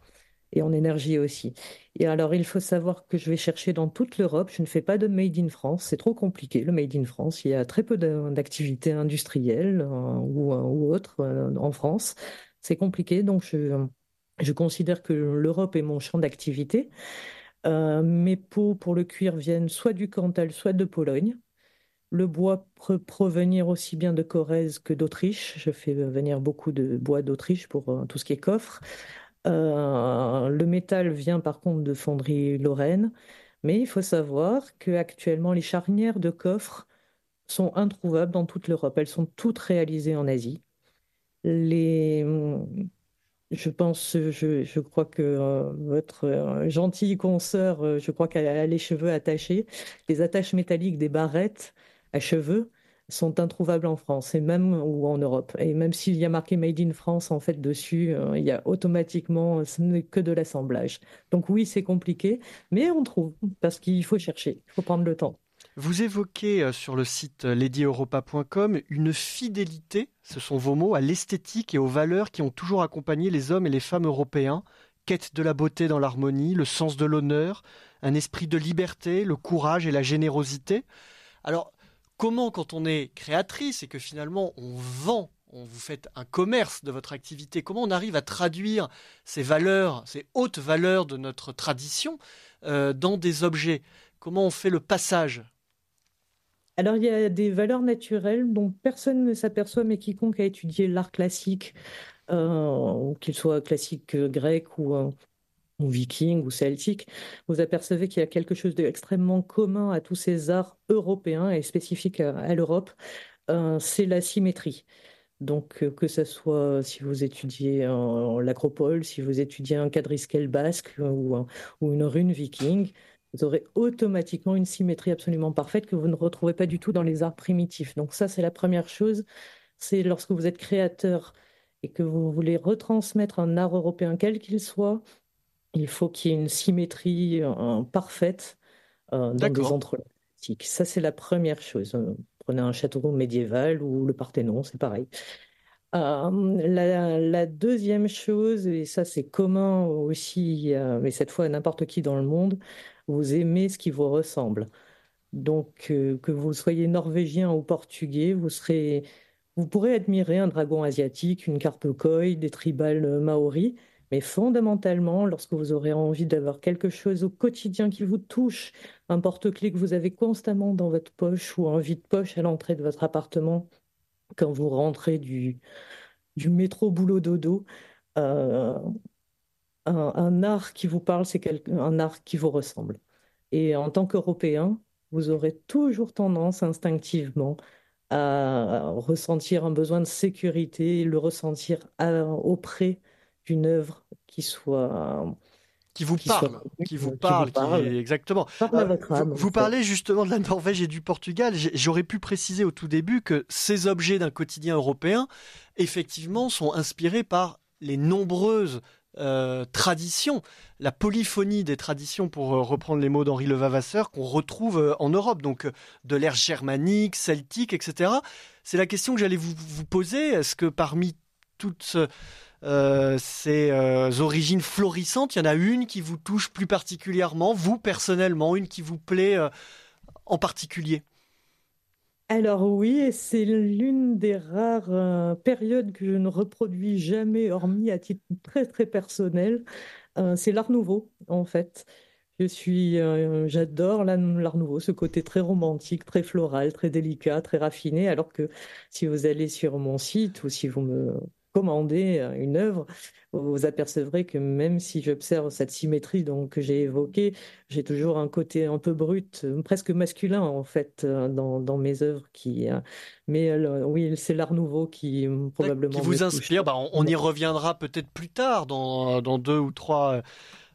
et en énergie aussi. Et alors, il faut savoir que je vais chercher dans toute l'Europe. Je ne fais pas de Made in France. C'est trop compliqué, le Made in France. Il y a très peu d'activités industrielles euh, ou, euh, autres euh, en France. C'est compliqué. Donc, je, Je considère que l'Europe est mon champ d'activité. Euh, mes peaux pour le cuir viennent soit du Cantal, soit de Pologne. Le bois peut provenir aussi bien de Corrèze que d'Autriche. Je fais venir beaucoup de bois d'Autriche pour euh, tout ce qui est coffre. Euh, le métal vient par contre de fonderie Lorraine. Mais il faut savoir qu'actuellement, les charnières de coffre sont introuvables dans toute l'Europe. Elles sont toutes réalisées en Asie. Les, je pense, je, crois que euh, votre euh, gentille consoeur, euh, je crois qu'elle a les cheveux attachés. Les attaches métalliques des barrettes à cheveux sont introuvables en France et même ou en Europe. Et même s'il y a marqué Made in France en fait dessus, il y a automatiquement, ce n'est que de l'assemblage. Donc oui, c'est compliqué, mais on trouve parce qu'il faut chercher, il faut prendre le temps. Vous évoquez euh, sur le site euh, ladyeuropa.com une fidélité, ce sont vos mots, à l'esthétique et aux valeurs qui ont toujours accompagné les hommes et les femmes européens. Quête de la beauté dans l'harmonie, le sens de l'honneur, un esprit de liberté, le courage et la générosité. Alors, comment, quand on est créatrice et que finalement on vend, on vous fait un commerce de votre activité, comment on arrive à traduire ces valeurs, ces hautes valeurs de notre tradition euh, dans des objets? Comment on fait le passage? Alors, il y a des valeurs naturelles dont personne ne s'aperçoit, mais quiconque a étudié l'art classique, euh, qu'il soit classique euh, grec ou, ou, viking ou celtique, vous apercevez qu'il y a quelque chose d'extrêmement commun à tous ces arts européens et spécifiques à, l'Europe, c'est la symétrie. Donc, que ce soit si vous étudiez l'acropole, si vous étudiez un quadriskel basque ou, ou une rune viking, vous aurez automatiquement une symétrie absolument parfaite que vous ne retrouvez pas du tout dans les arts primitifs. Donc ça, c'est la première chose. C'est lorsque vous êtes créateur et que vous voulez retransmettre un art européen quel qu'il soit, il faut qu'il y ait une symétrie euh, parfaite euh, dans des entrelacs. Ça, c'est la première chose. Euh, prenez un château médiéval ou le Parthénon, c'est pareil. la, la, deuxième chose, et ça c'est commun aussi, mais cette fois à n'importe qui dans le monde, vous aimez ce qui vous ressemble. Donc, euh, que vous soyez norvégien ou portugais, vous serez, vous pourrez admirer un dragon asiatique, une carpe koi, des tribales euh, maoris, mais fondamentalement, lorsque vous aurez envie d'avoir quelque chose au quotidien qui vous touche, un porte-clés que vous avez constamment dans votre poche ou un vide-poche à l'entrée de votre appartement, quand vous rentrez du, du métro boulot dodo, euh, un, art qui vous parle, c'est un art qui vous ressemble. Et en tant qu'Européen, vous aurez toujours tendance instinctivement à ressentir un besoin de sécurité, le ressentir auprès d'une œuvre qui soit qui vous parle, qui vous parle, exactement. Euh, vous, parlez justement de la Norvège et du Portugal. J'aurais pu préciser au tout début que ces objets d'un quotidien européen, effectivement, sont inspirés par les nombreuses euh, tradition, la polyphonie des traditions, pour euh, reprendre les mots d'Henri Levavasseur, qu'on retrouve euh, en Europe, donc de l'ère germanique, celtique, etc. C'est la question que j'allais vous, poser. Est-ce que parmi toutes ces origines florissantes, il y en a une qui vous touche plus particulièrement, vous personnellement, une qui vous plaît en particulier? Alors oui, c'est l'une des rares euh, périodes que je ne reproduis jamais, hormis à titre très très personnel. Euh, c'est l'Art Nouveau, en fait. Je suis, euh, j'adore l'Art Nouveau, ce côté très romantique, très floral, très délicat, très raffiné. Alors que si vous allez sur mon site ou si vous me commandez une œuvre, vous apercevrez que même si j'observe cette symétrie donc, que j'ai évoquée, j'ai toujours un côté un peu brut, presque masculin en fait, euh, dans, dans mes œuvres. Qui, euh, mais euh, oui, c'est l'art nouveau qui probablement. Qui vous inspire, bah, on, y reviendra peut-être plus tard, dans, dans deux ou trois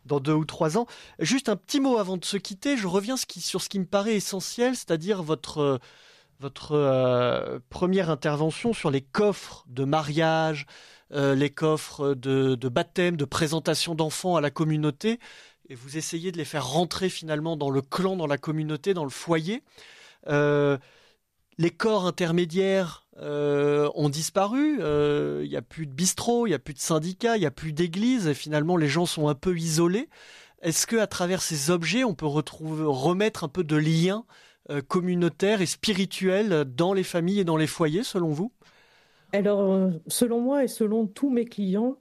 dans deux ou trois ans. Juste un petit mot avant de se quitter, je reviens sur ce qui me paraît essentiel, c'est-à-dire votre, votre première intervention sur les coffres de mariage, euh, les coffres de, baptême, de présentation d'enfants à la communauté, et vous essayez de les faire rentrer finalement dans le clan, dans la communauté, dans le foyer. Euh, les corps intermédiaires euh, ont disparu. Il n'y a plus de bistrot, il n'y a plus de syndicats, il n'y a plus d'église. Et finalement, les gens sont un peu isolés. Est-ce que à travers ces objets, on peut retrouver, remettre un peu de lien communautaire et spirituel dans les familles et dans les foyers, selon vous? Alors, euh, selon moi et selon tous mes clients,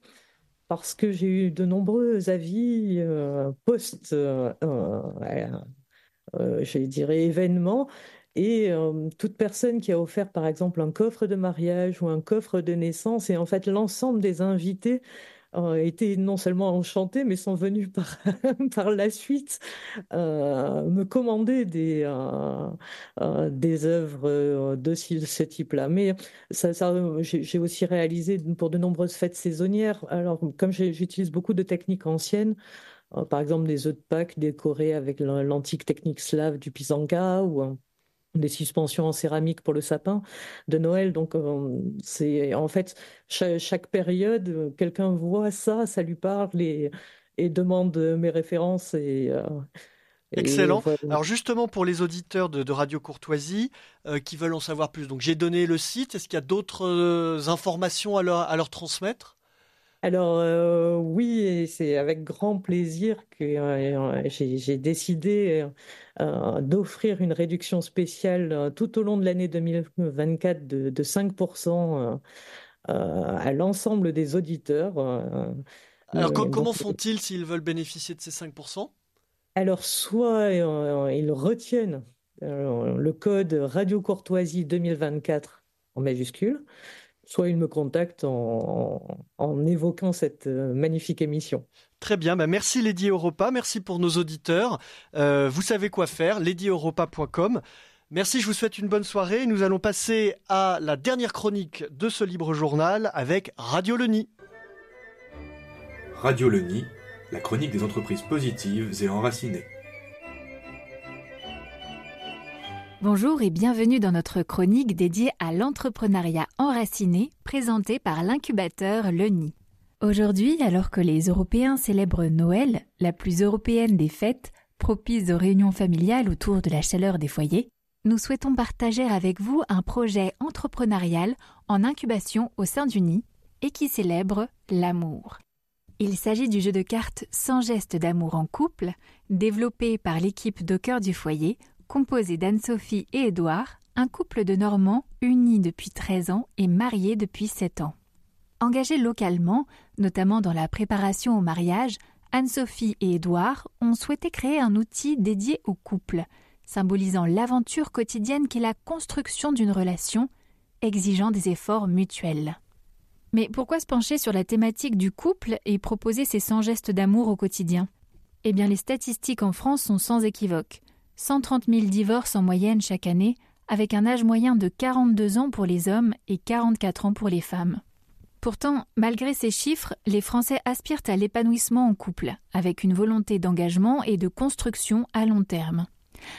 parce que j'ai eu de nombreux avis euh, post, euh, je dirais, événements. Et toute personne qui a offert, par exemple, un coffre de mariage ou un coffre de naissance, et en fait l'ensemble des invités ont été non seulement enchantés, mais sont venus par, par la suite euh, me commander des, euh, euh, des œuvres de ce type-là. Mais ça j'ai aussi réalisé pour de nombreuses fêtes saisonnières. Alors, comme j'utilise beaucoup de techniques anciennes, par exemple des œufs de Pâques décorés avec l'antique technique slave du pisanga ou des suspensions en céramique pour le sapin de Noël. Donc, euh, c'est en fait chaque, période, euh, quelqu'un voit ça, ça lui parle et, et demande mes références et, euh, Excellent. Alors justement pour les auditeurs de, Radio Courtoisie qui veulent en savoir plus, donc j'ai donné le site. Est-ce qu'il y a d'autres informations à leur, à leur transmettre? Alors euh, oui, et c'est avec grand plaisir que euh, j'ai décidé euh, d'offrir une réduction spéciale tout au long de l'année 2024 de, de 5% à l'ensemble des auditeurs. Alors comment font-ils s'ils veulent bénéficier de ces 5% Alors soit ils retiennent le code Radio Courtoisie 2024 en majuscule, soit il me contacte en, évoquant cette euh, magnifique émission. Très bien, bah merci Lady Europa, merci pour nos auditeurs. Euh, vous savez quoi faire, ladyeuropa.com. Merci, je vous souhaite une bonne soirée. Nous allons passer à la dernière chronique de ce libre journal avec Radio Leni. Radio Leni, la chronique des entreprises positives et enracinées. Bonjour et bienvenue dans notre chronique dédiée à l'entrepreneuriat enraciné présentée par l'incubateur LENI. Aujourd'hui, alors que les Européens célèbrent Noël, la plus européenne des fêtes, propice aux réunions familiales autour de la chaleur des foyers, nous souhaitons partager avec vous un projet entrepreneurial en incubation au sein du nid et qui célèbre l'amour. Il s'agit du jeu de cartes Sans geste d'amour en couple, développé par l'équipe de cœur du foyer composé d'Anne-Sophie et Édouard, un couple de Normands unis depuis 13 ans et mariés depuis 7 ans. Engagés localement, notamment dans la préparation au mariage, Anne-Sophie et Édouard ont souhaité créer un outil dédié au couple, symbolisant l'aventure quotidienne qu'est la construction d'une relation, exigeant des efforts mutuels. Mais pourquoi se pencher sur la thématique du couple et proposer ces 100 gestes d'amour au quotidien? Eh bien, les statistiques en France sont sans équivoque. 130 000 divorces en moyenne chaque année, avec un âge moyen de 42 ans pour les hommes et 44 ans pour les femmes. Pourtant, malgré ces chiffres, les Français aspirent à l'épanouissement en couple, avec une volonté d'engagement et de construction à long terme.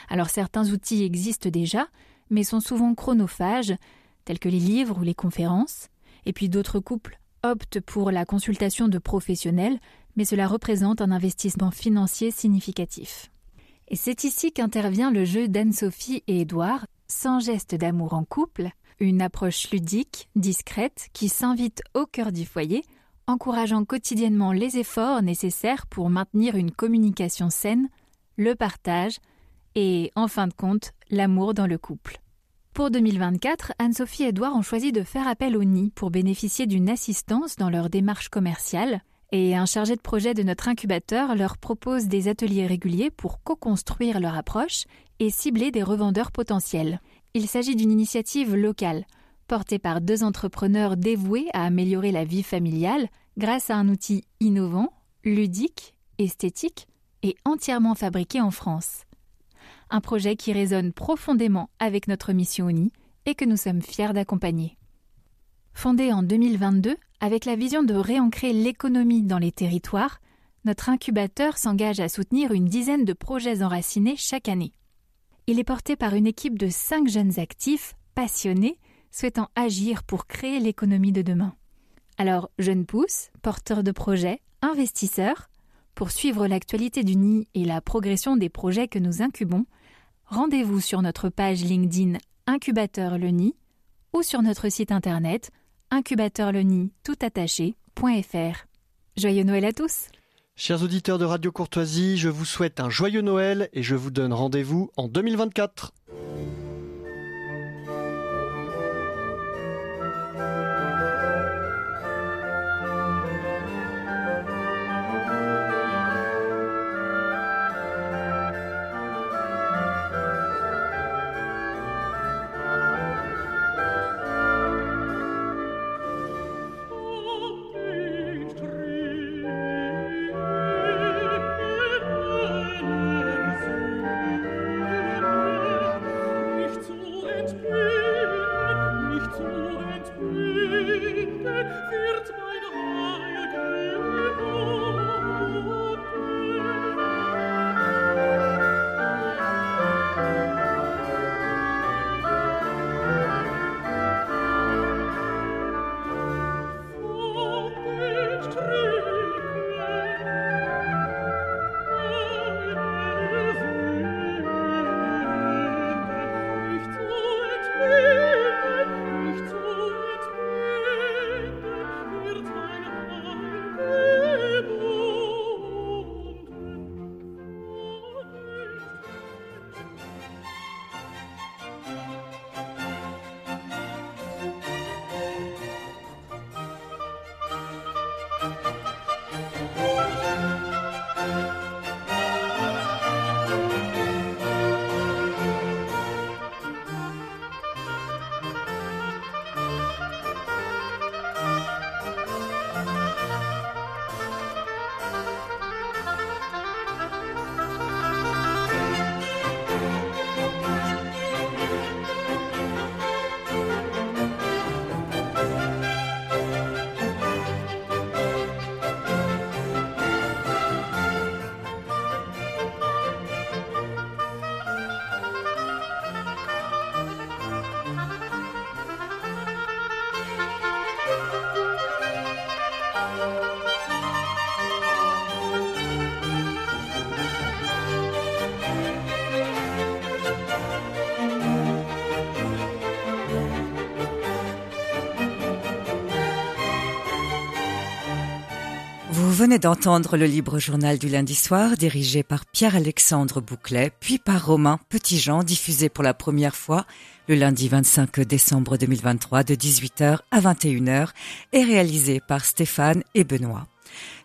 Alors certains outils existent déjà, mais sont souvent chronophages, tels que les livres ou les conférences, et puis d'autres couples optent pour la consultation de professionnels, mais cela représente un investissement financier significatif. C'est ici qu'intervient le jeu d'Anne-Sophie et Édouard, sans geste d'amour en couple, une approche ludique, discrète, qui s'invite au cœur du foyer, encourageant quotidiennement les efforts nécessaires pour maintenir une communication saine, le partage et, en fin de compte, l'amour dans le couple. Pour 2024, Anne-Sophie et Édouard ont choisi de faire appel au nid pour bénéficier d'une assistance dans leur démarche commerciale, et un chargé de projet de notre incubateur leur propose des ateliers réguliers pour co-construire leur approche et cibler des revendeurs potentiels. Il s'agit d'une initiative locale, portée par deux entrepreneurs dévoués à améliorer la vie familiale grâce à un outil innovant, ludique, esthétique et entièrement fabriqué en France. Un projet qui résonne profondément avec notre mission ONI et que nous sommes fiers d'accompagner. Fondé en 2022, avec la vision de réancrer l'économie dans les territoires, notre incubateur s'engage à soutenir une dizaine de projets enracinés chaque année. Il est porté par une équipe de cinq jeunes actifs, passionnés, souhaitant agir pour créer l'économie de demain. Alors, jeunes pousses, porteurs de projets, investisseurs, pour suivre l'actualité du nid et la progression des projets que nous incubons, rendez-vous sur notre page LinkedIn Incubateur Le Nid ou sur notre site internet incubateurleni toutattaché.fr. Joyeux Noël à tous Chers auditeurs de Radio Courtoisie, je vous souhaite un joyeux Noël et je vous donne rendez-vous en 2024. Venez d'entendre le libre journal du lundi soir dirigé par Pierre-Alexandre Bouclet, puis par Romain Petitjean, diffusé pour la première fois le lundi 25 décembre 2023 de 18h à 21h et réalisé par Stéphane et Benoît.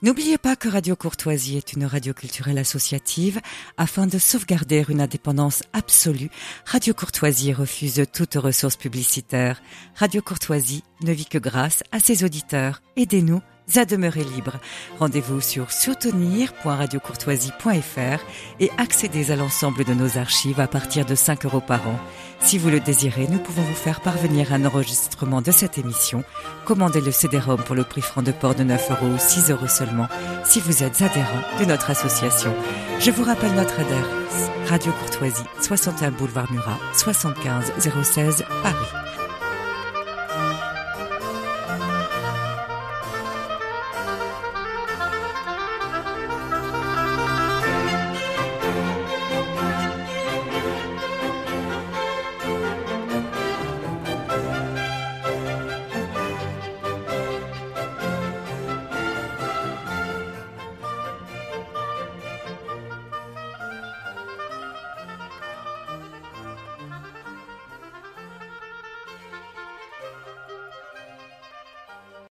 N'oubliez pas que Radio Courtoisie est une radio culturelle associative. Afin de sauvegarder une indépendance absolue, Radio Courtoisie refuse toute ressource publicitaire. Radio Courtoisie ne vit que grâce à ses auditeurs. Aidez-nous à demeurer libre. Rendez-vous sur soutenir.radiocourtoisie.fr et accédez à l'ensemble de nos archives à partir de 5 euros par an. Si vous le désirez, nous pouvons vous faire parvenir un enregistrement de cette émission. Commandez le CD-ROM pour le prix franc de port de 9 euros ou 6 euros seulement si vous êtes adhérent de notre association. Je vous rappelle notre adresse. Radio Courtoisie, 61 boulevard Murat, 75 016 Paris.